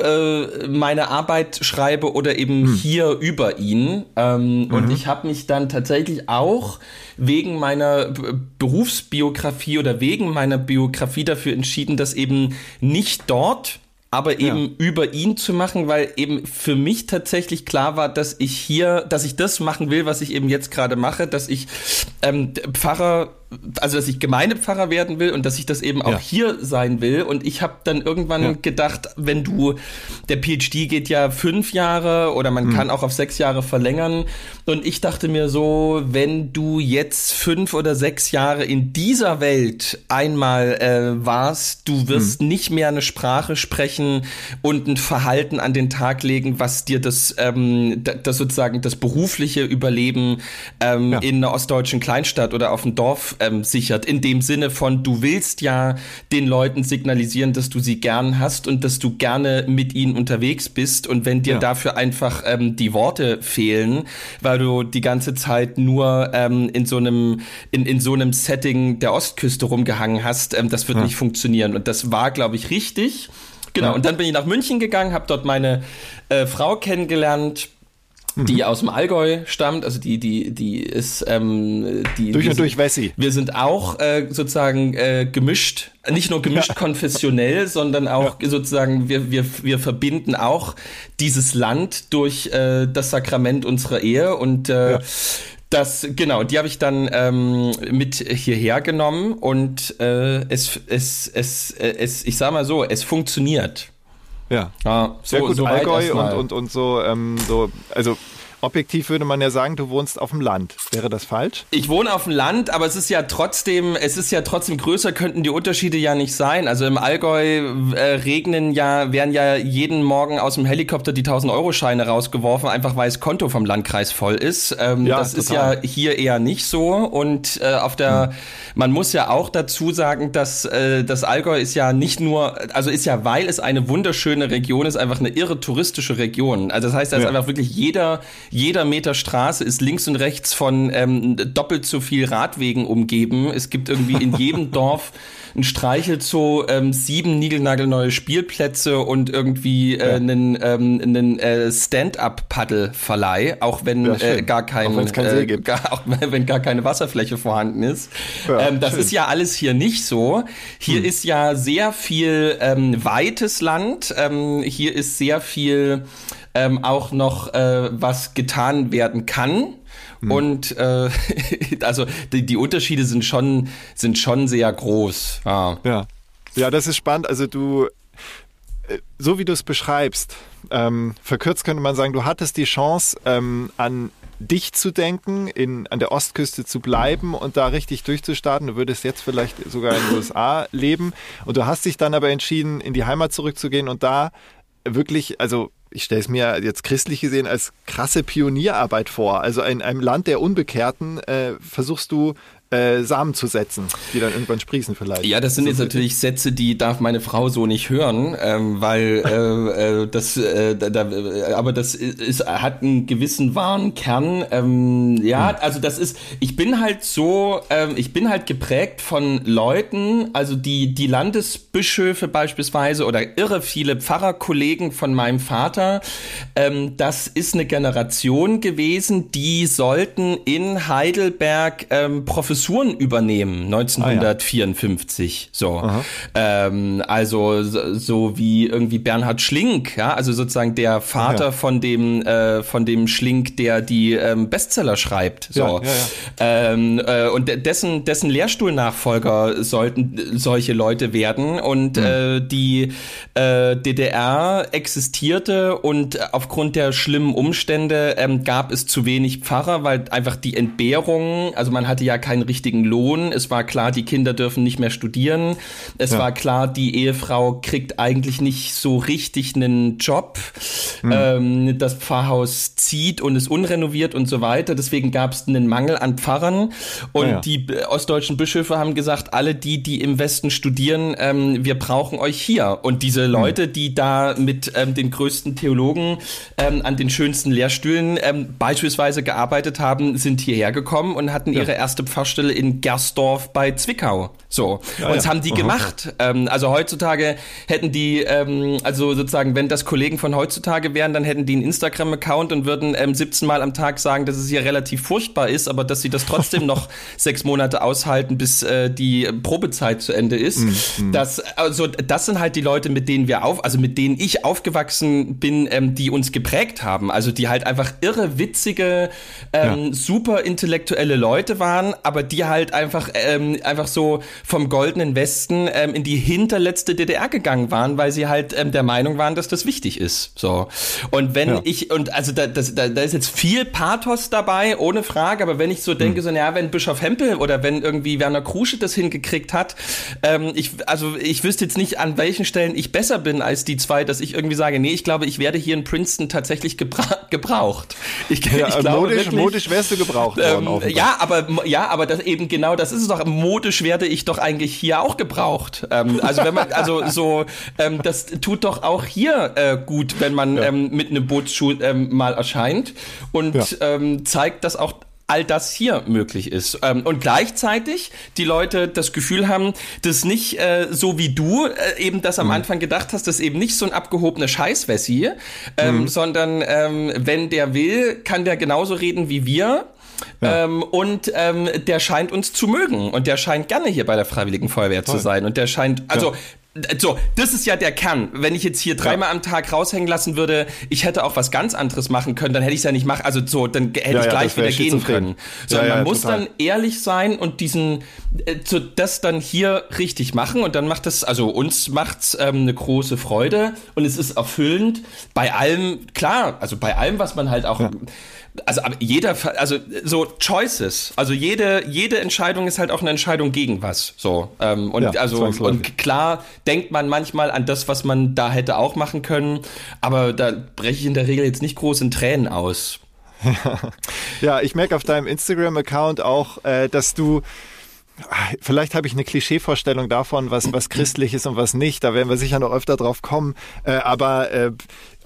F: äh, meine Arbeit schreibe oder eben hier über ihn. Ähm, Und ich habe mich dann tatsächlich auch wegen meiner Berufsbiografie oder wegen meiner Biografie dafür entschieden, das eben nicht dort aber eben über ihn zu machen, weil eben für mich tatsächlich klar war, dass ich hier, dass ich das machen will, was ich eben jetzt gerade mache, dass ich ähm, Pfarrer, also dass ich Gemeindepfarrer werden will und dass ich das eben auch
E: Ja.
F: hier sein will. Und ich habe dann irgendwann
E: Ja.
F: gedacht, wenn du, der PhD geht ja fünf Jahre oder man kann auch auf sechs Jahre verlängern. Und ich dachte mir so, wenn du jetzt fünf oder sechs Jahre in dieser Welt einmal äh, warst, du wirst nicht mehr eine Sprache sprechen und ein Verhalten an den Tag legen, was dir das, ähm, da- das sozusagen das berufliche Überleben ähm,
E: Ja.
F: in einer ostdeutschen Kleinstadt oder auf dem Dorf ähm, sichert. In dem Sinne von, du willst ja den Leuten signalisieren, dass du sie gern hast und dass du gerne mit ihnen unterwegs bist. Und wenn dir
E: Ja.
F: dafür einfach ähm, die Worte fehlen, weil du die ganze Zeit nur ähm, in so einem in, in so einem Setting der Ostküste rumgehangen hast, ähm, das wird nicht funktionieren. Und das war, glaube ich, richtig. Genau.
E: Ja.
F: Und dann bin ich nach München gegangen, habe dort meine äh, Frau kennengelernt die
E: Mhm.
F: aus dem Allgäu stammt, also die, die, die ist, ähm, die
E: Durch und
F: sind-
E: durch Wessi.
F: Wir sind auch äh, sozusagen äh, gemischt, nicht nur gemischt konfessionell, sondern auch sozusagen wir, wir, wir verbinden auch dieses Land durch äh, das Sakrament unserer Ehe und äh,
E: Ja.
F: das, genau, die habe ich dann ähm, mit hierher genommen und äh, es, es, es, äh, es, ich sag mal so, es funktioniert.
E: Ja.
F: Ja, so,
E: Sehr gut,
F: so
E: Allgäu und, und, und so, ähm, so, also objektiv würde man ja sagen, du wohnst auf dem Land. Wäre das falsch?
F: Ich wohne auf dem Land, aber es ist ja trotzdem, es ist ja trotzdem größer, könnten die Unterschiede ja nicht sein. Also im Allgäu äh, regnen ja, werden ja jeden Morgen aus dem Helikopter die 1000-Euro-Scheine rausgeworfen, einfach weil das Konto vom Landkreis voll ist. Ähm,
E: Ja,
F: das ist
E: total.
F: ja hier eher nicht so. Und äh, auf der, man muss ja auch dazu sagen, dass äh, das Allgäu ist ja nicht nur, also ist ja, weil es eine wunderschöne Region ist, einfach eine irre touristische Region. Also das heißt, da ist
E: Ja.
F: einfach wirklich jeder, jeder Meter Straße ist links und rechts von ähm, doppelt so viel Radwegen umgeben. Es gibt irgendwie in jedem Dorf ein Streichelzoo, ähm, sieben niegelnagelneue Spielplätze und irgendwie äh, einen, ähm, einen äh, Stand-up-Paddle-Verleih, auch wenn
E: Ja,
F: äh, gar kein,
E: Auch keinen See
F: äh,
E: gibt.
F: Gar, auch wenn gar keine Wasserfläche vorhanden ist.
E: Ja,
F: ähm, das
E: schön.
F: ist ja alles hier nicht so. Hier ist ja sehr viel ähm, weites Land. Ähm, hier ist sehr viel ähm, auch noch, äh, was getan werden kann. Und äh, also die, die Unterschiede sind schon sind schon sehr groß. Ja.
E: Ja. Ja, das ist spannend. Also du, äh, so wie du es beschreibst, ähm, verkürzt könnte man sagen, du hattest die Chance, ähm, an dich zu denken, in, an der Ostküste zu bleiben und da richtig durchzustarten. Du würdest jetzt vielleicht sogar in den USA leben. Und du hast dich dann aber entschieden, in die Heimat zurückzugehen und da wirklich, also ich stelle es mir jetzt christlich gesehen als krasse Pionierarbeit vor. Also in einem Land der Unbekehrten äh, versuchst du äh, Samen zu setzen, die dann irgendwann sprießen vielleicht.
F: Ja, das sind jetzt natürlich Sätze, die darf meine Frau so nicht hören, ähm, weil äh, äh, das, äh, da, äh, aber das ist, ist, hat einen gewissen wahren Kern. Ähm, ja, also das ist, ich bin halt so, ähm, ich bin halt geprägt von Leuten, also die die Landesbischöfe beispielsweise oder irre viele Pfarrerkollegen von meinem Vater. Ähm, das ist eine Generation gewesen, die sollten in Heidelberg ähm, Professoren übernehmen, 1954. So, ähm, also so, so wie irgendwie Bernhard Schlink, ja, also sozusagen der Vater
E: Ja.
F: von dem äh, von dem Schlink, der die ähm, Bestseller schreibt. So,
E: Ja, ja,
F: Ähm, äh, und de- dessen dessen Lehrstuhlnachfolger sollten solche Leute werden. Und äh, die äh, DDR existierte und aufgrund der schlimmen Umstände ähm, gab es zu wenig Pfarrer, weil einfach die Entbehrungen, also man hatte ja keinen richtigen Lohn, es war klar, die Kinder dürfen nicht mehr studieren, es
E: Ja.
F: war klar, die Ehefrau kriegt eigentlich nicht so richtig einen Job, ähm, das Pfarrhaus zieht und ist unrenoviert und so weiter, deswegen gab es einen Mangel an Pfarrern. Und
E: Ah ja.
F: die äh, ostdeutschen Bischöfe haben gesagt, alle die, die im Westen studieren, ähm, wir brauchen euch hier. Und diese Leute, die da mit ähm, den größten Theologen ähm, an den schönsten Lehrstühlen ähm, beispielsweise gearbeitet haben, sind hierher gekommen und hatten ihre erste Pfarrstelle in Gersdorf bei Zwickau. So. und das
E: ja.
F: haben die gemacht. Ähm, also heutzutage hätten die, ähm, also sozusagen, wenn das Kollegen von heutzutage wären, dann hätten die einen Instagram-Account und würden ähm, 17 Mal am Tag sagen, dass es hier relativ furchtbar ist, aber dass sie das trotzdem noch sechs Monate aushalten, bis äh, die Probezeit zu Ende ist. Das, also, das sind halt die Leute, mit denen wir auf, also mit denen ich aufgewachsen bin, ähm, die uns geprägt haben. Also die halt einfach irre witzige, ähm, super intellektuelle Leute waren, aber die halt einfach, ähm, einfach so vom goldenen Westen ähm, in die hinterletzte DDR gegangen waren, weil sie halt ähm, der Meinung waren, dass das wichtig ist. So. Und wenn
E: Ja.
F: ich, und also da, das, da, da ist jetzt viel Pathos dabei, ohne Frage, aber wenn ich so denke, so, naja, wenn Bischof Hempel oder wenn irgendwie Werner Krusche das hingekriegt hat, ähm, ich, also ich wüsste jetzt nicht, an welchen Stellen ich besser bin als die zwei, dass ich irgendwie sage, nee, ich glaube, ich werde hier in Princeton tatsächlich gebra gebraucht. Ich,
E: Ja,
F: ich glaube
E: modisch,
F: wirklich,
E: modisch wärst du gebraucht worden.
F: ähm, ja, aber ja, aber das eben genau, das ist es doch. Modisch werde ich doch eigentlich hier auch gebraucht. Ähm, also wenn man, also so, ähm, das tut doch auch hier äh, gut, wenn man ähm, mit einem Bootsschuh ähm, mal erscheint und
E: Ja.
F: ähm, zeigt, dass auch all das hier möglich ist. Ähm, und gleichzeitig die Leute das Gefühl haben, dass nicht äh, so wie du äh, eben das am
E: Mhm.
F: Anfang gedacht hast, dass eben nicht so ein abgehobener Scheißwessi, ähm,
E: Mhm.
F: sondern ähm, wenn der will, kann der genauso reden wie wir. Ähm, und ähm, der scheint uns zu mögen und der scheint gerne hier bei der Freiwilligen Feuerwehr zu sein und der scheint, also so, das ist ja der Kern. Wenn ich jetzt hier dreimal am Tag raushängen lassen würde, ich hätte auch was ganz anderes machen können, dann hätte ich es ja nicht machen. Also so, dann hätte
E: Ja,
F: ich
E: ja,
F: gleich wieder gehen können. So,
E: Ja, ja,
F: man muss
E: total.
F: dann ehrlich sein und diesen, äh, so, das dann hier richtig machen und dann macht das, also uns macht's ähm, eine große Freude und es ist erfüllend. Bei allem, klar, also bei allem, was man halt auch also jeder, also so Choices, also jede jede Entscheidung ist halt auch eine Entscheidung gegen was, so ähm, und
E: Ja,
F: also und klar denkt man manchmal an das, was man da hätte auch machen können, aber da breche ich in der Regel jetzt nicht groß in Tränen aus.
E: Ja, ich merke auf deinem Instagram-Account auch, äh, dass du ah, Vielleicht habe ich eine Klischeevorstellung davon, was, was christlich ist und was nicht. Da werden wir sicher noch öfter drauf kommen. Äh, aber äh,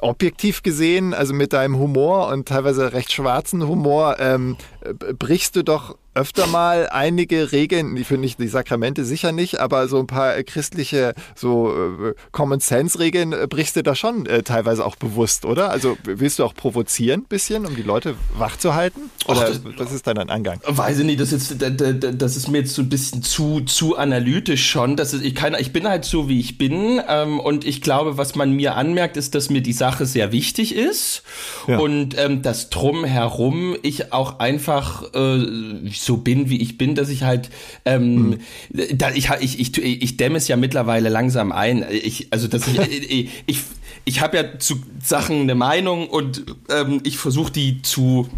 E: objektiv gesehen, also mit deinem Humor und teilweise recht schwarzen Humor, ähm, äh, brichst du doch öfter mal einige Regeln, die finde ich die Sakramente sicher nicht, aber so ein paar äh, christliche so äh, Common Sense Regeln äh, brichst du da schon äh, teilweise auch bewusst, oder? Also willst du auch provozieren ein bisschen, um die Leute wach zu halten? Oder
F: Ach, das-
E: was ist dann dein Angang?
F: Weiß ich nicht, das ist, da- da- da- das ist mir jetzt so ein bisschen zu, zu analytisch schon. Das ist, ich, kann, ich bin halt so, wie ich bin. Ähm, und ich glaube, was man mir anmerkt, ist, dass mir die Sache sehr wichtig ist.
E: Ja.
F: Und ähm, das Drumherum ich auch einfach äh, so bin, wie ich bin, dass ich halt, ähm, da, ich, ich, ich, ich dämme es ja mittlerweile langsam ein. Ich, also, dass ich, ich, ich, ich habe ja zu Sachen eine Meinung und ähm, ich versuche die zu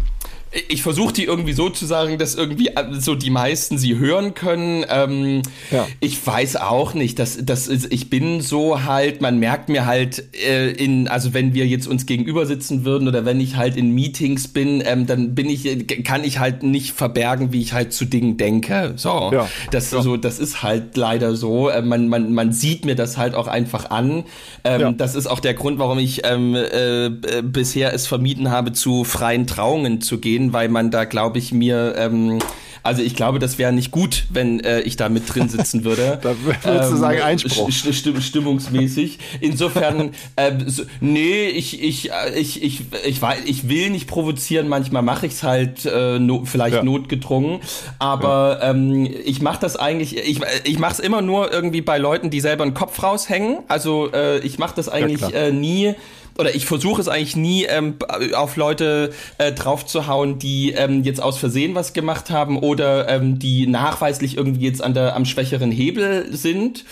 F: ich versuche die irgendwie so zu sagen, dass irgendwie äh, so die meisten sie hören können. Ähm,
E: Ja.
F: Ich weiß auch nicht, dass das ich bin so halt, man merkt mir halt äh, in, also wenn wir jetzt uns gegenüber sitzen würden oder wenn ich halt in Meetings bin, ähm, dann bin ich, kann ich halt nicht verbergen, wie ich halt zu Dingen denke. So,
E: Ja.
F: das so, das ist halt leider so. Äh, man, man, man sieht mir das halt auch einfach an. Ähm,
E: Ja.
F: Das ist auch der Grund, warum ich ähm, äh, äh, bisher es vermieden habe, zu freien Trauungen zu gehen, weil man da, glaube ich, mir ähm, also ich glaube, das wäre nicht gut, wenn äh, ich da mit drin sitzen würde.
E: Da würdest du sagen, Einspruch.
F: st- st- stimmungsmäßig. Insofern, ähm, so, nee, ich, ich, äh, ich, ich, ich, ich will nicht provozieren, manchmal mache ich es halt äh, no, vielleicht
E: Ja.
F: notgedrungen, aber ähm, ich mache das eigentlich, ich, ich mache es immer nur irgendwie bei Leuten, die selber einen Kopf raushängen. Also äh, ich mache das eigentlich
E: klar.
F: äh, nie oder ich versuche es eigentlich nie ähm, auf Leute äh, draufzuhauen, die ähm, jetzt aus Versehen was gemacht haben oder ähm, die nachweislich irgendwie jetzt an der am schwächeren Hebel sind.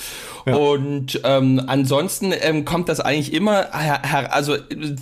F: Und ähm, ansonsten ähm, kommt das eigentlich immer, her, also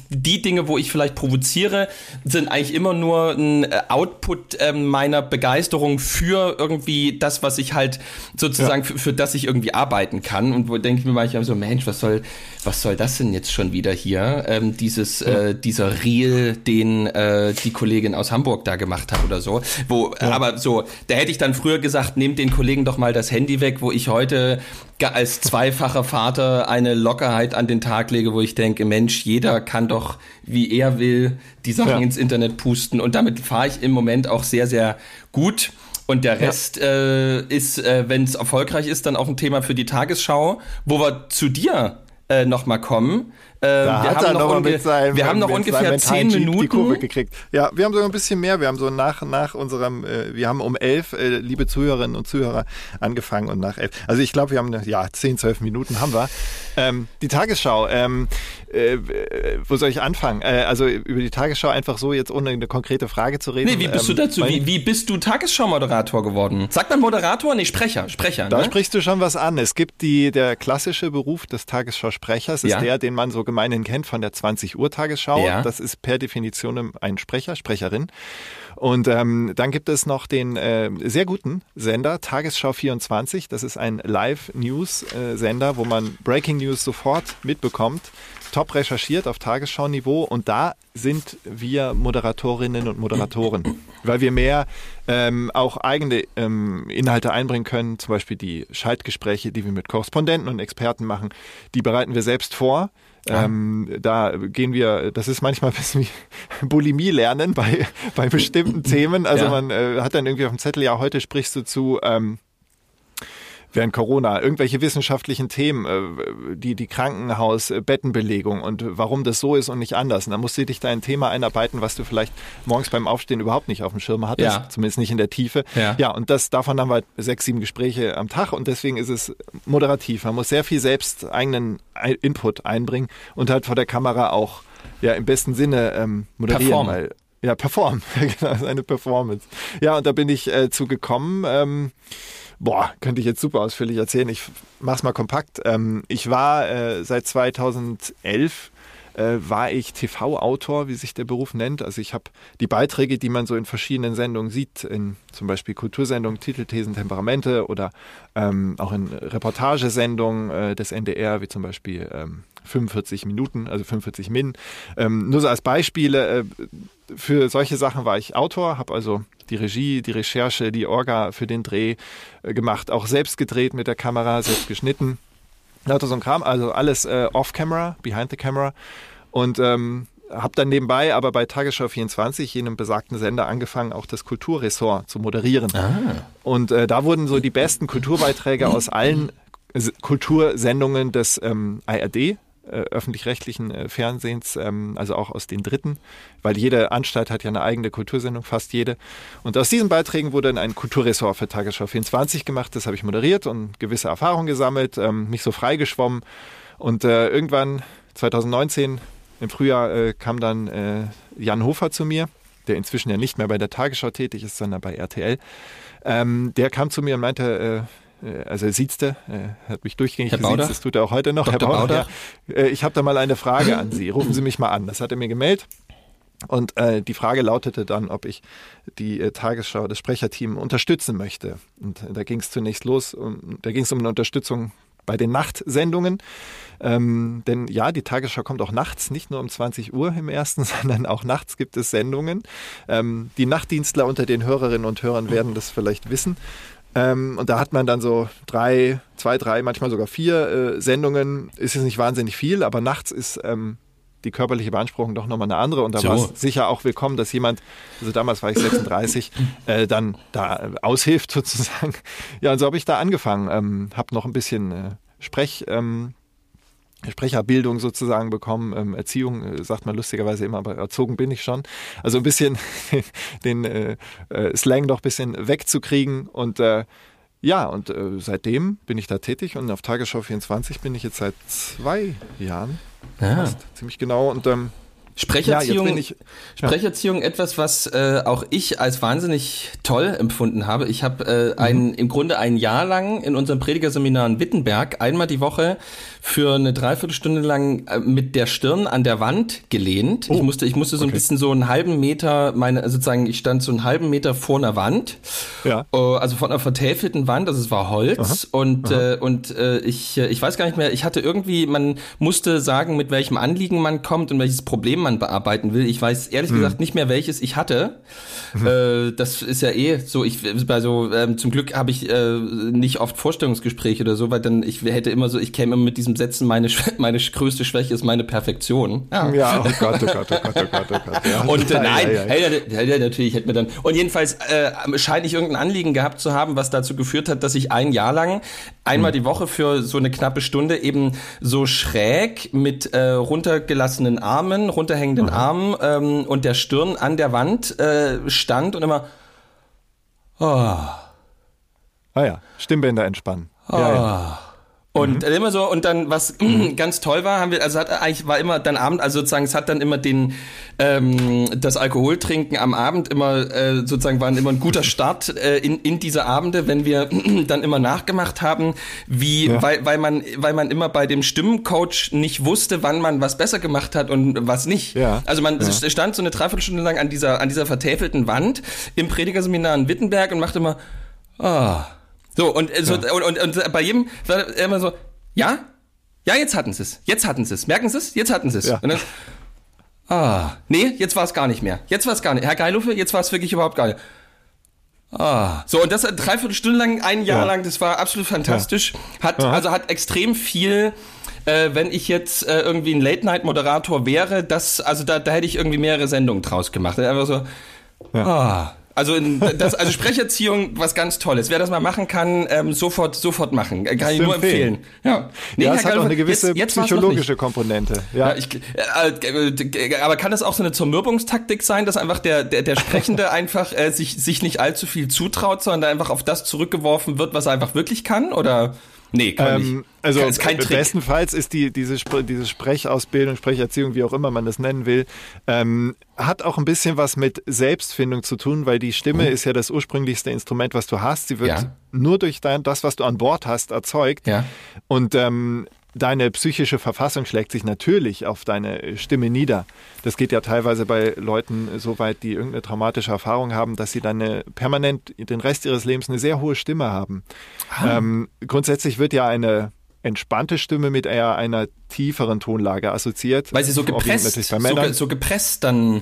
F: die Dinge, wo ich vielleicht provoziere, sind eigentlich immer nur ein äh, Output ähm, meiner Begeisterung für irgendwie das, was ich halt sozusagen für, für das ich irgendwie arbeiten kann. Und wo denke ich mir manchmal so, Mensch, was soll, was soll das denn jetzt schon wieder hier? Ähm, dieses, äh, dieser Reel, den äh, die Kollegin aus Hamburg da gemacht hat oder so. Wo, aber so, da hätte ich dann früher gesagt, nehmt den Kollegen doch mal das Handy weg, wo ich heute ga- als zweifacher Vater eine Lockerheit an den Tag lege, wo ich denke, Mensch, jeder kann doch, wie er will, die Sachen
E: Ja.
F: ins Internet pusten. Und damit fahre ich im Moment auch sehr, sehr gut. Und der Rest äh, ist, äh, wenn es erfolgreich ist, dann auch ein Thema für die Tagesschau, wo wir zu dir äh, nochmal kommen. Äh,
E: Da
F: wir haben noch, unge
E: seinem,
F: wir haben noch ungefähr zehn Minuten.
E: gekriegt. Ja, wir haben sogar ein bisschen mehr. Wir haben so nach, nach unserem, äh, wir haben um elf, äh, liebe Zuhörerinnen und Zuhörer, angefangen und nach elf. Also ich glaube, wir haben, ja, zehn, zwölf Minuten haben wir. Ähm, die Tagesschau, ähm, äh, wo soll ich anfangen? Äh, also über die Tagesschau einfach so jetzt ohne eine konkrete Frage zu reden.
F: Nee, wie bist
E: ähm,
F: du dazu?
E: mein-
F: Wie, wie bist du Tagesschau-Moderator geworden? Sagt man Moderator? Nee, Sprecher. Sprecher,
E: Da
F: ne?
E: sprichst du schon was an. Es gibt die, der klassische Beruf des Tagesschausprechers, ist
F: Ja.
E: der, den man so gemeinhin kennt von der 20 Uhr Tagesschau.
F: Ja.
E: Das ist per Definition ein Sprecher, Sprecherin. Und ähm, dann gibt es noch den äh, sehr guten Sender Tagesschau 24. Das ist ein Live-News-Sender, wo man Breaking News sofort mitbekommt. Top recherchiert auf Tagesschau-Niveau und da sind wir Moderatorinnen und Moderatoren, weil wir mehr ähm, auch eigene ähm, Inhalte einbringen können, zum Beispiel die Schaltgespräche, die wir mit Korrespondenten und Experten machen, die bereiten wir selbst vor. Ähm, da gehen wir, das ist manchmal ein bisschen wie Bulimie lernen bei, bei bestimmten Themen. Also
F: Ja.
E: man äh, hat dann irgendwie auf dem Zettel, ja, heute sprichst du zu ähm, während Corona irgendwelche wissenschaftlichen Themen, äh, die die Krankenhausbettenbelegung und warum das so ist und nicht anders. Und dann musst du dich da ein Thema einarbeiten, was du vielleicht morgens beim Aufstehen überhaupt nicht auf dem Schirm hattest,
F: Ja.
E: zumindest nicht in der Tiefe.
F: Ja.
E: ja, und das davon haben wir halt sechs, sieben Gespräche am Tag und deswegen ist es moderativ. Man muss sehr viel selbst eigenen Ei- Input einbringen und halt vor der Kamera auch ja im besten Sinne ähm, moderieren,
F: Performen.
E: weil ja, performen, genau, eine Performance. Ja, und da bin ich äh, zu gekommen. Ähm, Boah, könnte ich jetzt super ausführlich erzählen. Ich mach's mal kompakt. Ähm, ich war äh, seit 2011 äh, war ich TV-Autor, wie sich der Beruf nennt. Also ich habe die Beiträge, die man so in verschiedenen Sendungen sieht, in zum Beispiel Kultursendungen, Titelthesen, Temperamente oder ähm, auch in Reportagesendungen äh, des NDR, wie zum Beispiel ähm, 45 Minuten, also 45 Min. Ähm, nur so als Beispiele, äh, für solche Sachen war ich Autor, habe also die Regie, die Recherche, die Orga für den Dreh äh, gemacht, auch selbst gedreht mit der Kamera, selbst geschnitten. Lauter so ein Kram, also alles äh, off-camera, behind the camera. Und ähm, habe dann nebenbei aber bei Tagesschau 24, jenem besagten Sender, angefangen, auch das Kulturressort zu moderieren.
F: Ah.
E: Und äh, da wurden so die besten Kulturbeiträge aus allen Kultursendungen des ähm, ARD, öffentlich-rechtlichen äh, Fernsehens, ähm, also auch aus den dritten, weil jede Anstalt hat ja eine eigene Kultursendung, fast jede. Und aus diesen Beiträgen wurde dann ein Kulturressort für Tagesschau 24 gemacht. Das habe ich moderiert und gewisse Erfahrungen gesammelt, ähm, mich so freigeschwommen. Und äh, irgendwann 2019 im Frühjahr äh, kam dann äh, Jan Hofer zu mir, der inzwischen ja nicht mehr bei der Tagesschau tätig ist, sondern bei RTL. Ähm, der kam zu mir und meinte, äh, äh, also er siezte, äh, hat mich durchgängig
F: Herr Baudach?
E: das tut er auch heute noch.
F: Dr. Baudach?
E: ja. äh, ich habe da mal eine Frage an Sie. Rufen Sie mich mal an. Das hat er mir gemeldet. Und äh, die Frage lautete dann, ob ich die äh, Tagesschau, das Sprecherteam unterstützen möchte. Und äh, da ging es zunächst los, um, da ging es um eine Unterstützung bei den Nachtsendungen. Ähm, denn ja, die Tagesschau kommt auch nachts, nicht nur um 20 Uhr im ersten, sondern auch nachts gibt es Sendungen. Ähm, die Nachtdienstler unter den Hörerinnen und Hörern werden das vielleicht wissen. Ähm, und da hat man dann so drei, zwei, drei, manchmal sogar vier äh, Sendungen. Ist jetzt nicht wahnsinnig viel, aber nachts ist ähm, die körperliche Beanspruchung doch nochmal eine andere. Und da
F: So.
E: war es sicher auch willkommen, dass jemand, also damals war ich 36, äh, dann da äh, aushilft sozusagen. Ja, und so habe ich da angefangen. Ähm, habe noch ein bisschen äh, Sprech... Ähm, Sprecherbildung sozusagen bekommen, ähm, Erziehung, äh, sagt man lustigerweise immer, aber erzogen bin ich schon. Also ein bisschen den äh, äh, Slang doch ein bisschen wegzukriegen und äh, ja, und äh, seitdem bin ich da tätig und auf Tagesschau 24 bin ich jetzt seit zwei Jahren,
F: Ja.
E: fast, ziemlich genau und ähm,
F: Sprecherziehung,
E: Ja, ich-
F: Sprecherziehung etwas, was äh, auch ich als wahnsinnig toll empfunden habe. Ich habe äh, ein, im Grunde ein Jahr lang in unserem Predigerseminar in Wittenberg einmal die Woche für eine Dreiviertelstunde lang äh, mit der Stirn an der Wand gelehnt. ich musste, ich musste so ein
E: okay.
F: bisschen so einen halben Meter, meine sozusagen, ich stand so einen halben Meter vor einer Wand,
E: Ja.
F: äh, also von einer vertäfelten Wand, also es war Holz und äh, und äh, ich äh, ich weiß gar nicht mehr, ich hatte irgendwie, man musste sagen, mit welchem Anliegen man kommt und welches Problem man bearbeiten will. Ich weiß ehrlich gesagt nicht mehr, welches ich hatte. Äh, das ist ja eh so, ich bei so ähm, zum Glück habe ich äh, nicht oft Vorstellungsgespräche oder so, weil dann ich hätte immer so, ich käme immer mit diesem Sätzen, meine meine größte Schwäche ist meine Perfektion.
E: ja, oh Gott, oh Gott, oh Gott, oh Gott, oh Gott. Ja.
F: Und äh,
E: Ja,
F: nein,
E: ja, ja.
F: Hey, ja, ja, natürlich hätte mir dann. Und jedenfalls äh, scheine ich irgendein Anliegen gehabt zu haben, was dazu geführt hat, dass ich ein Jahr lang einmal die Woche für so eine knappe Stunde eben so schräg mit äh, runtergelassenen Armen, runterhängenden Armen ähm, und der Stirn an der Wand äh, stand und immer. Oh,
E: Ah ja, Stimmbänder entspannen. Ja, ja.
F: Und immer so, und dann, was ganz toll war, haben wir, also hat eigentlich war immer dann Abend, also sozusagen, es hat dann immer den, ähm, das Alkoholtrinken am Abend immer, äh, sozusagen, war immer ein guter Start äh, in, in diese Abende, wenn wir dann immer nachgemacht haben, wie,
E: Ja.
F: weil, weil man, weil man immer bei dem Stimmencoach nicht wusste, wann man was besser gemacht hat und was nicht.
E: Ja.
F: Also man
E: Ja.
F: stand so eine Dreiviertelstunde lang an dieser, an dieser vertäfelten Wand im Predigerseminar in Wittenberg und machte immer, ah. So, und, äh, so, und, und, und bei jedem war er immer so, ja? Ja, jetzt hatten sie es. Jetzt hatten sie es. Merken sie es? Jetzt hatten sie es.
E: Ja.
F: Und dann, ah, nee, jetzt war es gar nicht mehr. Jetzt war es gar nicht. Herr Geiluffe, jetzt war es wirklich überhaupt gar nicht. Ah. So, und das hat dreiviertel Stunde lang, ein Jahr
E: Ja.
F: lang, das war absolut fantastisch. Hat,
E: Ja.
F: also hat extrem viel, äh, wenn ich jetzt äh, irgendwie ein Late-Night-Moderator wäre, das, also da, da hätte ich irgendwie mehrere Sendungen draus gemacht. Einfach so, ah. Also, das, also Sprecherziehung, was ganz Tolles. Wer das mal machen kann, ähm, sofort, sofort machen. Äh, Kann ich
E: Zu
F: nur
E: empfehlen.
F: empfehlen. Ja, nee,
E: ja, es hat auch eine gewisse
F: jetzt, jetzt
E: psychologische. Komponente. Ja.
F: Ja, ich, äh, äh, aber kann das auch so eine Zermürbungstaktik sein, dass einfach der, der, der Sprechende einfach äh, sich, sich nicht allzu viel zutraut, sondern einfach auf das zurückgeworfen wird, was er einfach wirklich kann? Oder? Nee, kann
E: Ähm,
F: nicht.
E: also
F: ist kein Trick.
E: bestenfalls ist die, diese, Spre diese Sprechausbildung, Sprecherziehung, wie auch immer man das nennen will, ähm, hat auch ein bisschen was mit Selbstfindung zu tun, weil die Stimme ist ja das ursprünglichste Instrument, was du hast. Sie wird
F: Ja.
E: nur durch dein, das, was du an Bord hast, erzeugt.
F: Ja.
E: Und ähm, deine psychische Verfassung schlägt sich natürlich auf deine Stimme nieder. Das geht ja teilweise bei Leuten so weit, die irgendeine traumatische Erfahrung haben, dass sie dann eine, permanent den Rest ihres Lebens eine sehr hohe Stimme haben.
F: Ah.
E: Ähm, grundsätzlich wird ja eine entspannte Stimme mit eher einer tieferen Tonlage assoziiert.
F: Weil sie so gepresst,
E: bei
F: so,
E: Männern.
F: ge- so gepresst dann.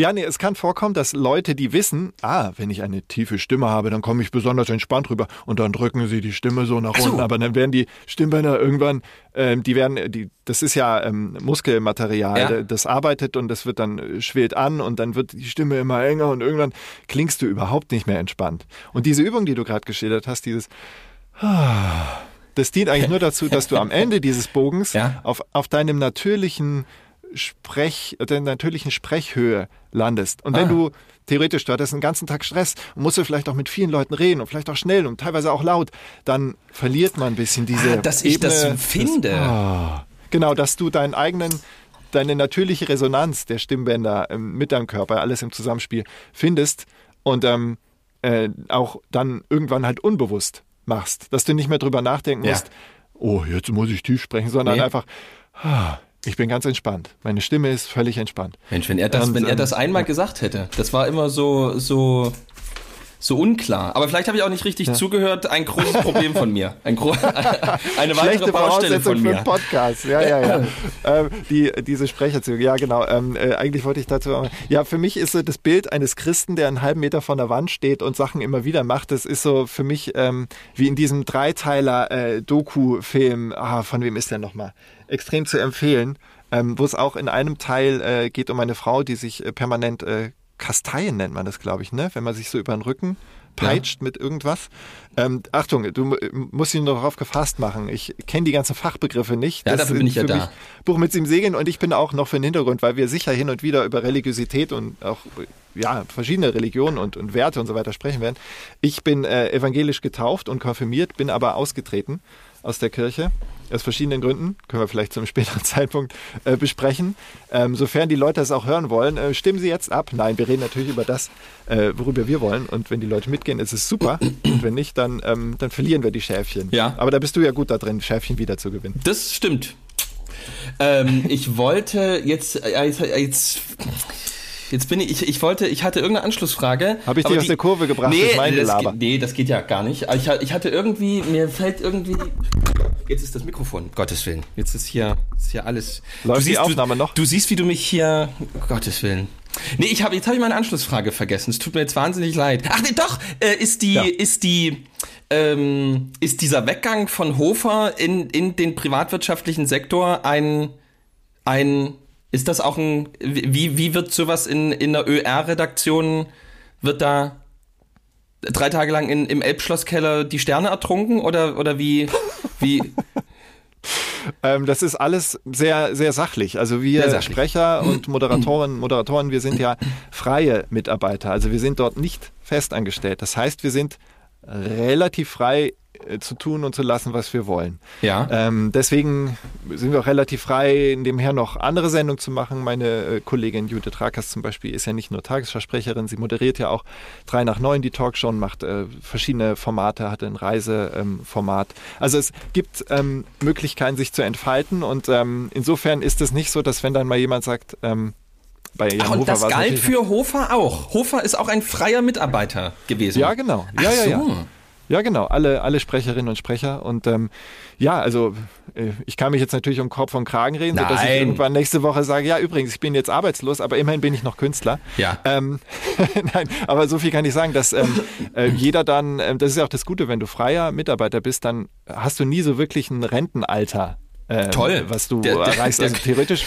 E: Ja, nee, es kann vorkommen, dass Leute, die wissen, ah, wenn ich eine tiefe Stimme habe, dann komme ich besonders entspannt rüber und dann drücken sie die Stimme so nach
F: so.
E: unten, aber dann werden die Stimmbänder irgendwann, ähm, die werden, die, das ist ja ähm, Muskelmaterial,
F: Ja.
E: das arbeitet und das wird dann äh, schwillt an und dann wird die Stimme immer enger und irgendwann klingst du überhaupt nicht mehr entspannt. Und diese Übung, die du gerade geschildert hast, dieses das dient eigentlich nur dazu, dass du am Ende dieses Bogens
F: Ja.
E: auf, auf deinem natürlichen Sprech, der natürlichen Sprechhöhe landest. Und wenn
F: Ah.
E: du theoretisch, du hattest den ganzen Tag Stress und musst du vielleicht auch mit vielen Leuten reden und vielleicht auch schnell und teilweise auch laut, dann verliert man ein bisschen diese
F: Ah, dass ich das
E: Ebene
F: finde.
E: Des, Ah. genau, dass du deinen eigenen deine natürliche Resonanz der Stimmbänder ähm, mit deinem Körper, alles im Zusammenspiel findest und ähm, äh, auch dann irgendwann halt unbewusst machst, dass du nicht mehr drüber nachdenken
F: Ja.
E: musst, oh, jetzt muss ich tief sprechen, sondern
F: Nee.
E: einfach, ah, ich bin ganz entspannt. Meine Stimme ist völlig entspannt.
F: Mensch, wenn er das,
E: Und,
F: wenn er
E: ähm,
F: das einmal gesagt hätte, das war immer so, so, so unklar. Aber vielleicht habe ich auch nicht richtig zugehört. Ein großes Problem von mir. Ein gro eine weitere
E: Schlechte
F: Baustelle von
E: für
F: mir.
E: einen Podcast. Ja, ja, ja. ähm, die, diese Sprecherzüge, ja genau. Ähm, äh, eigentlich wollte ich dazu auch, ja, für mich ist so das Bild eines Christen, der einen halben Meter von der Wand steht und Sachen immer wieder macht, das ist so für mich ähm, wie in diesem Dreiteiler äh, ah, von wem ist der nochmal? Extrem zu empfehlen, ähm, wo es auch in einem Teil äh, geht um eine Frau, die sich äh, permanent äh, Kasteien nennt man das, glaube ich, ne? Wenn man sich so über den Rücken peitscht mit irgendwas. Ähm, Achtung, du mu- musst ihn darauf gefasst machen. Ich kenne die ganzen Fachbegriffe nicht.
F: Ja, dafür bin ich ja da.
E: Buch mit dem Segeln und ich bin auch noch für den Hintergrund, weil wir sicher hin und wieder über Religiosität und auch ja, verschiedene Religionen und, und Werte und so weiter sprechen werden. Ich bin äh, evangelisch getauft und konfirmiert, bin aber ausgetreten aus der Kirche. Aus verschiedenen Gründen, können wir vielleicht zum späteren Zeitpunkt äh, besprechen. Ähm, sofern die Leute das auch hören wollen, äh, stimmen Sie jetzt ab. Nein, wir reden natürlich über das, äh, worüber wir wollen. Und wenn die Leute mitgehen, ist es super. Und wenn nicht, dann, ähm, dann verlieren wir die Schäfchen.
F: Ja.
E: Aber da bist du ja gut da drin, Schäfchen wieder zu gewinnen.
F: Das stimmt. Ähm, ich wollte jetzt, äh, jetzt, jetzt, jetzt bin ich, ich, ich wollte, ich hatte irgendeine Anschlussfrage.
E: Hab ich dich aus der Kurve gebracht
F: Nee, das geht, nee, das geht ja gar nicht. Ich, ich hatte irgendwie, mir fällt irgendwie, jetzt ist das Mikrofon, Gottes Willen. Jetzt ist hier, ist hier alles.
E: Läuft
F: du
E: die
F: siehst,
E: Aufnahme
F: du,
E: noch?
F: Du siehst, wie du mich hier, Gottes Willen. Nee, ich habe jetzt habe ich meine Anschlussfrage vergessen. Es tut mir jetzt wahnsinnig leid. Ach nee, doch, äh, ist die
E: Ja.
F: ist die ähm, ist dieser Weggang von Hofer in in den privatwirtschaftlichen Sektor ein ein ist das auch ein wie wie wird sowas in in der ÖR Redaktion wird da drei Tage lang in, im Elbschlosskeller die Sterne ertrunken oder oder wie wie
E: Ähm, das ist alles sehr, sehr sachlich. Also wir
F: sachlich.
E: Sprecher und Moderatorinnen, Moderatoren, wir sind ja freie Mitarbeiter. Also wir sind dort nicht festangestellt. Das heißt, wir sind relativ frei äh, zu tun und zu lassen, was wir wollen.
F: ja
E: Ähm, deswegen sind wir auch relativ frei, nebenher noch andere Sendungen zu machen. Meine äh, Kollegin Judith Rakers zum Beispiel ist ja nicht nur Tagesschausprecherin, sie moderiert ja auch drei nach neun die Talkshow und macht äh, verschiedene Formate, hat ein Reiseformat. Ähm, also es gibt ähm, Möglichkeiten, sich zu entfalten und ähm, insofern ist es nicht so, dass wenn dann mal jemand sagt, ähm, bei Jan
F: Ach, und
E: Hofer
F: das galt für Hofer auch. Hofer ist auch ein freier Mitarbeiter gewesen.
E: Ja, genau. Ja,
F: Ach
E: ja,
F: so.
E: ja. Ja, genau. Alle, alle Sprecherinnen und Sprecher. Und ähm, ja, also äh, ich kann mich jetzt natürlich um Kopf und Kragen reden, sodass ich
F: Nein.
E: irgendwann nächste Woche sage, ja, übrigens, ich bin jetzt arbeitslos, aber immerhin bin ich noch Künstler.
F: Ja.
E: Ähm, Nein, aber so viel kann ich sagen, dass ähm, äh, jeder dann, ähm, das ist ja auch das Gute, wenn du freier Mitarbeiter bist, dann hast du nie so wirklich ein Rentenalter. Ähm,
F: Toll.
E: Was du
F: Der- der-
E: erreichst. Also theoretisch,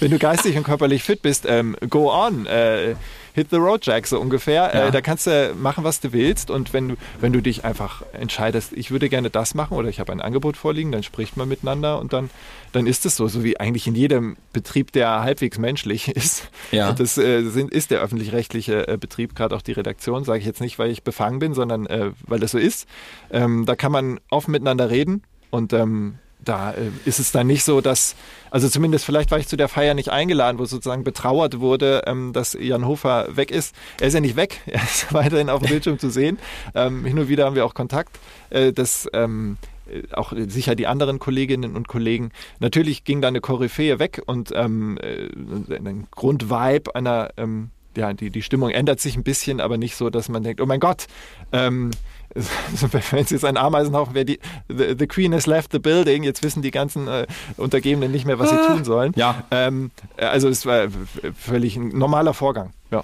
E: wenn du geistig und körperlich fit bist, ähm, go on. Äh, Hit the road, Jack, so ungefähr.
F: Ja.
E: Äh, da kannst du machen, was du willst. Und wenn du, wenn du dich einfach entscheidest, ich würde gerne das machen oder ich habe ein Angebot vorliegen, dann spricht man miteinander und dann, dann ist es so, so wie eigentlich in jedem Betrieb, der halbwegs menschlich ist.
F: Ja.
E: Und das äh, sind, ist der öffentlich-rechtliche äh, Betrieb, gerade auch die Redaktion, sage ich jetzt nicht, weil ich befangen bin, sondern äh, weil das so ist. Ähm, da kann man offen miteinander reden und ähm, da äh, ist es dann nicht so, dass, also zumindest vielleicht war ich zu der Feier nicht eingeladen, wo sozusagen betrauert wurde, ähm, dass Jan Hofer weg ist. Er ist ja nicht weg, er ist weiterhin auf dem Bildschirm zu sehen. Ähm, hin und wieder haben wir auch Kontakt. Äh, das ähm, äh, auch sicher die anderen Kolleginnen und Kollegen. Natürlich ging da eine Koryphäe weg und ähm, äh, ein Grundvibe einer, ähm, ja, die, die Stimmung ändert sich ein bisschen, aber nicht so, dass man denkt, oh mein Gott, ähm, wenn es jetzt ein Ameisenhaufen wäre, die the, the, Queen has left the building, jetzt wissen die ganzen äh, Untergebenen nicht mehr, was sie ah. tun sollen.
F: Ja.
E: Ähm, also es war völlig ein normaler Vorgang. Ja.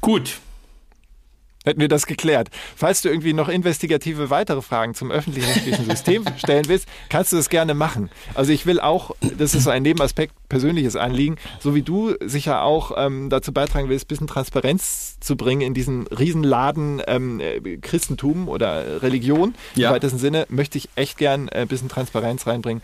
F: Gut,
E: Hätten wir das geklärt. Falls du irgendwie noch investigative weitere Fragen zum öffentlich-rechtlichen System stellen willst, kannst du das gerne machen. Also ich will auch, das ist so ein Nebenaspekt, persönliches Anliegen, so wie du sicher auch ähm, dazu beitragen willst, ein bisschen Transparenz zu bringen in diesen Riesenladen ähm, äh, Christentum oder Religion ja. im weitesten Sinne, möchte ich echt gern äh, ein bisschen Transparenz reinbringen.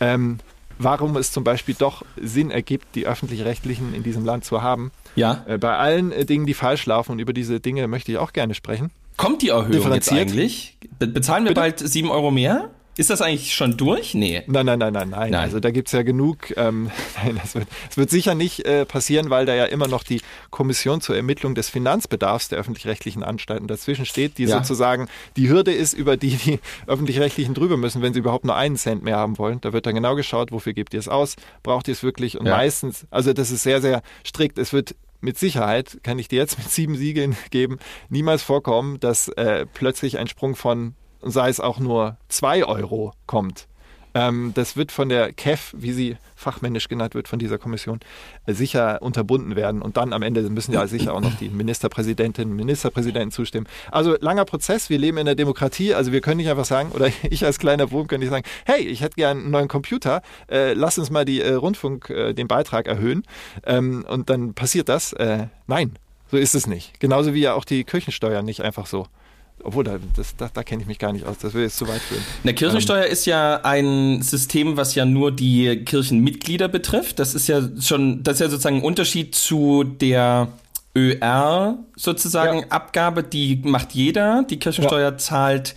E: Ähm, warum es zum Beispiel doch Sinn ergibt, die öffentlich-rechtlichen in diesem Land zu haben.
F: Ja.
E: Äh, bei allen äh, Dingen, die falsch laufen und über diese Dinge möchte ich auch gerne sprechen.
F: Kommt die Erhöhung jetzt eigentlich? Be bezahlen wir Bitte? bald sieben Euro mehr? Ist das eigentlich schon durch? Nee.
E: Nein, nein, nein, nein, nein. nein. Also da gibt es ja genug. Ähm, nein, das wird, das wird sicher nicht äh, passieren, weil da ja immer noch die Kommission zur Ermittlung des Finanzbedarfs der öffentlich-rechtlichen Anstalten dazwischen steht, die ja. sozusagen die Hürde ist, über die die öffentlich-rechtlichen drüber müssen, wenn sie überhaupt nur einen Cent mehr haben wollen. Da wird dann genau geschaut, wofür gebt ihr es aus, braucht ihr es wirklich und ja. meistens, also das ist sehr, sehr strikt. Es wird mit Sicherheit, kann ich dir jetzt mit sieben Siegeln geben, niemals vorkommen, dass äh, plötzlich ein Sprung von sei es auch nur zwei Euro kommt. Ähm, das wird von der KEF, wie sie fachmännisch genannt wird, von dieser Kommission, äh, sicher unterbunden werden. Und dann am Ende müssen ja sicher auch noch die Ministerpräsidentinnen und Ministerpräsidenten zustimmen. Also langer Prozess, wir leben in der Demokratie, also wir können nicht einfach sagen, oder ich als kleiner Wurm könnte nicht sagen, hey, ich hätte gern einen neuen Computer, äh, lass uns mal die äh, Rundfunk, äh, den Beitrag erhöhen. Ähm, und dann passiert das. Äh, nein, so ist es nicht. Genauso wie ja auch die Kirchensteuer nicht einfach so. Obwohl, da, das, da, da kenne ich mich gar nicht aus. Das will jetzt zu weit führen.
F: Eine Kirchensteuer ähm. ist ja ein System, was ja nur die Kirchenmitglieder betrifft. Das ist ja schon, das ist ja sozusagen ein Unterschied zu der ÖR sozusagen ja. Abgabe. Die macht jeder. Die Kirchensteuer ja. zahlt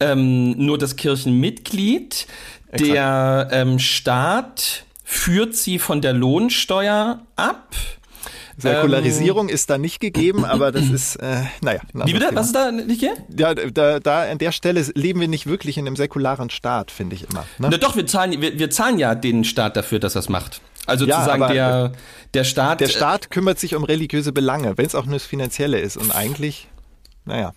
F: ähm, nur das Kirchenmitglied. Exakt. Der ähm, Staat führt sie von der Lohnsteuer ab.
E: Säkularisierung ähm, ist da nicht gegeben, aber das ist, äh, naja.
F: Wie bitte? Was ist da nicht gegeben?
E: Ja, da, da an der Stelle leben wir nicht wirklich in einem säkularen Staat, finde ich immer.
F: Ne? Na doch, wir zahlen, wir, wir zahlen ja den Staat dafür, dass er es macht. Also ja, sozusagen der, der Staat.
E: Der Staat kümmert sich um religiöse Belange, wenn es auch nur das Finanzielle ist. Und eigentlich, naja.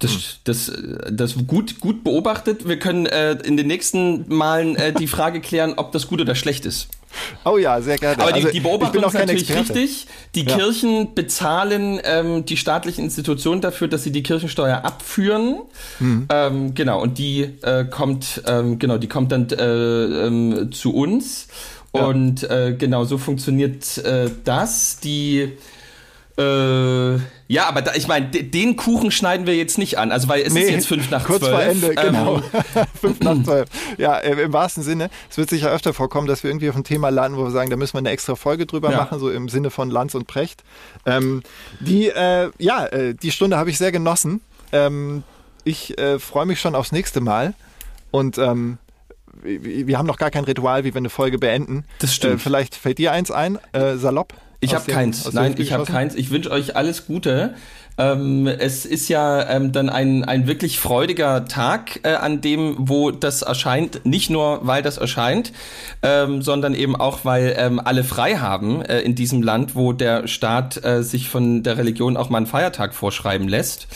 F: Das, hm. das, das gut, gut beobachtet. Wir können äh, in den nächsten Malen äh, die Frage klären, ob das gut oder schlecht ist.
E: Oh ja, sehr gerne.
F: Aber die, also, die Beobachtung ist natürlich Experte. richtig. Die ja. Kirchen bezahlen ähm, die staatlichen Institutionen dafür, dass sie die Kirchensteuer abführen. Mhm. Ähm, genau, und die äh, kommt, ähm, genau, die kommt dann äh, ähm, zu uns. Ja. Und äh, genau, so funktioniert äh, das. Die äh, ja, aber da, ich meine, den Kuchen schneiden wir jetzt nicht an, also weil es nee, ist jetzt fünf nach
E: kurz
F: zwölf.
E: Kurz vor Ende, genau. ähm, fünf nach zwölf. Ja, im wahrsten Sinne. Es wird sicher öfter vorkommen, dass wir irgendwie auf ein Thema landen, wo wir sagen, da müssen wir eine extra Folge drüber ja. machen, so im Sinne von Lanz und Precht. Ähm, die, äh, ja, äh, die Stunde habe ich sehr genossen. Ähm, ich äh, freue mich schon aufs nächste Mal und ähm, wir haben noch gar kein Ritual, wie wir eine Folge beenden.
F: Das stimmt.
E: Äh, vielleicht fällt dir eins ein, äh, salopp.
F: Ich habe keins. Nein, ich habe keins. Ich wünsche euch alles Gute. Ähm, es ist ja ähm, dann ein, ein wirklich freudiger Tag, äh, an dem, wo das erscheint, nicht nur weil das erscheint, ähm, sondern eben auch, weil ähm, alle frei haben äh, in diesem Land, wo der Staat äh, sich von der Religion auch mal einen Feiertag vorschreiben lässt.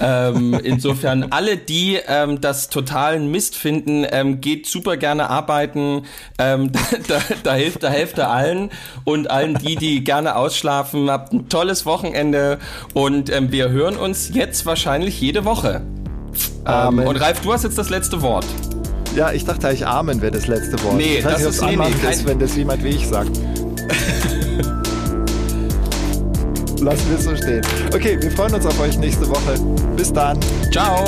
F: Ähm, insofern alle, die ähm, das totalen Mist finden, ähm, geht super gerne arbeiten. Ähm, da, da hilft, da hilft er allen und allen die, die gerne ausschlafen, habt ein tolles Wochenende und ähm, wir hören uns jetzt wahrscheinlich jede Woche. Ähm, und Ralf, du hast jetzt das letzte Wort.
E: Ja, ich dachte eigentlich Amen wäre das letzte Wort.
F: Nee, das, das ist nee, nee,
E: ist, wenn das jemand wie ich sagt. Lassen wir es so stehen. Okay, wir freuen uns auf euch nächste Woche. Bis dann.
F: Ciao.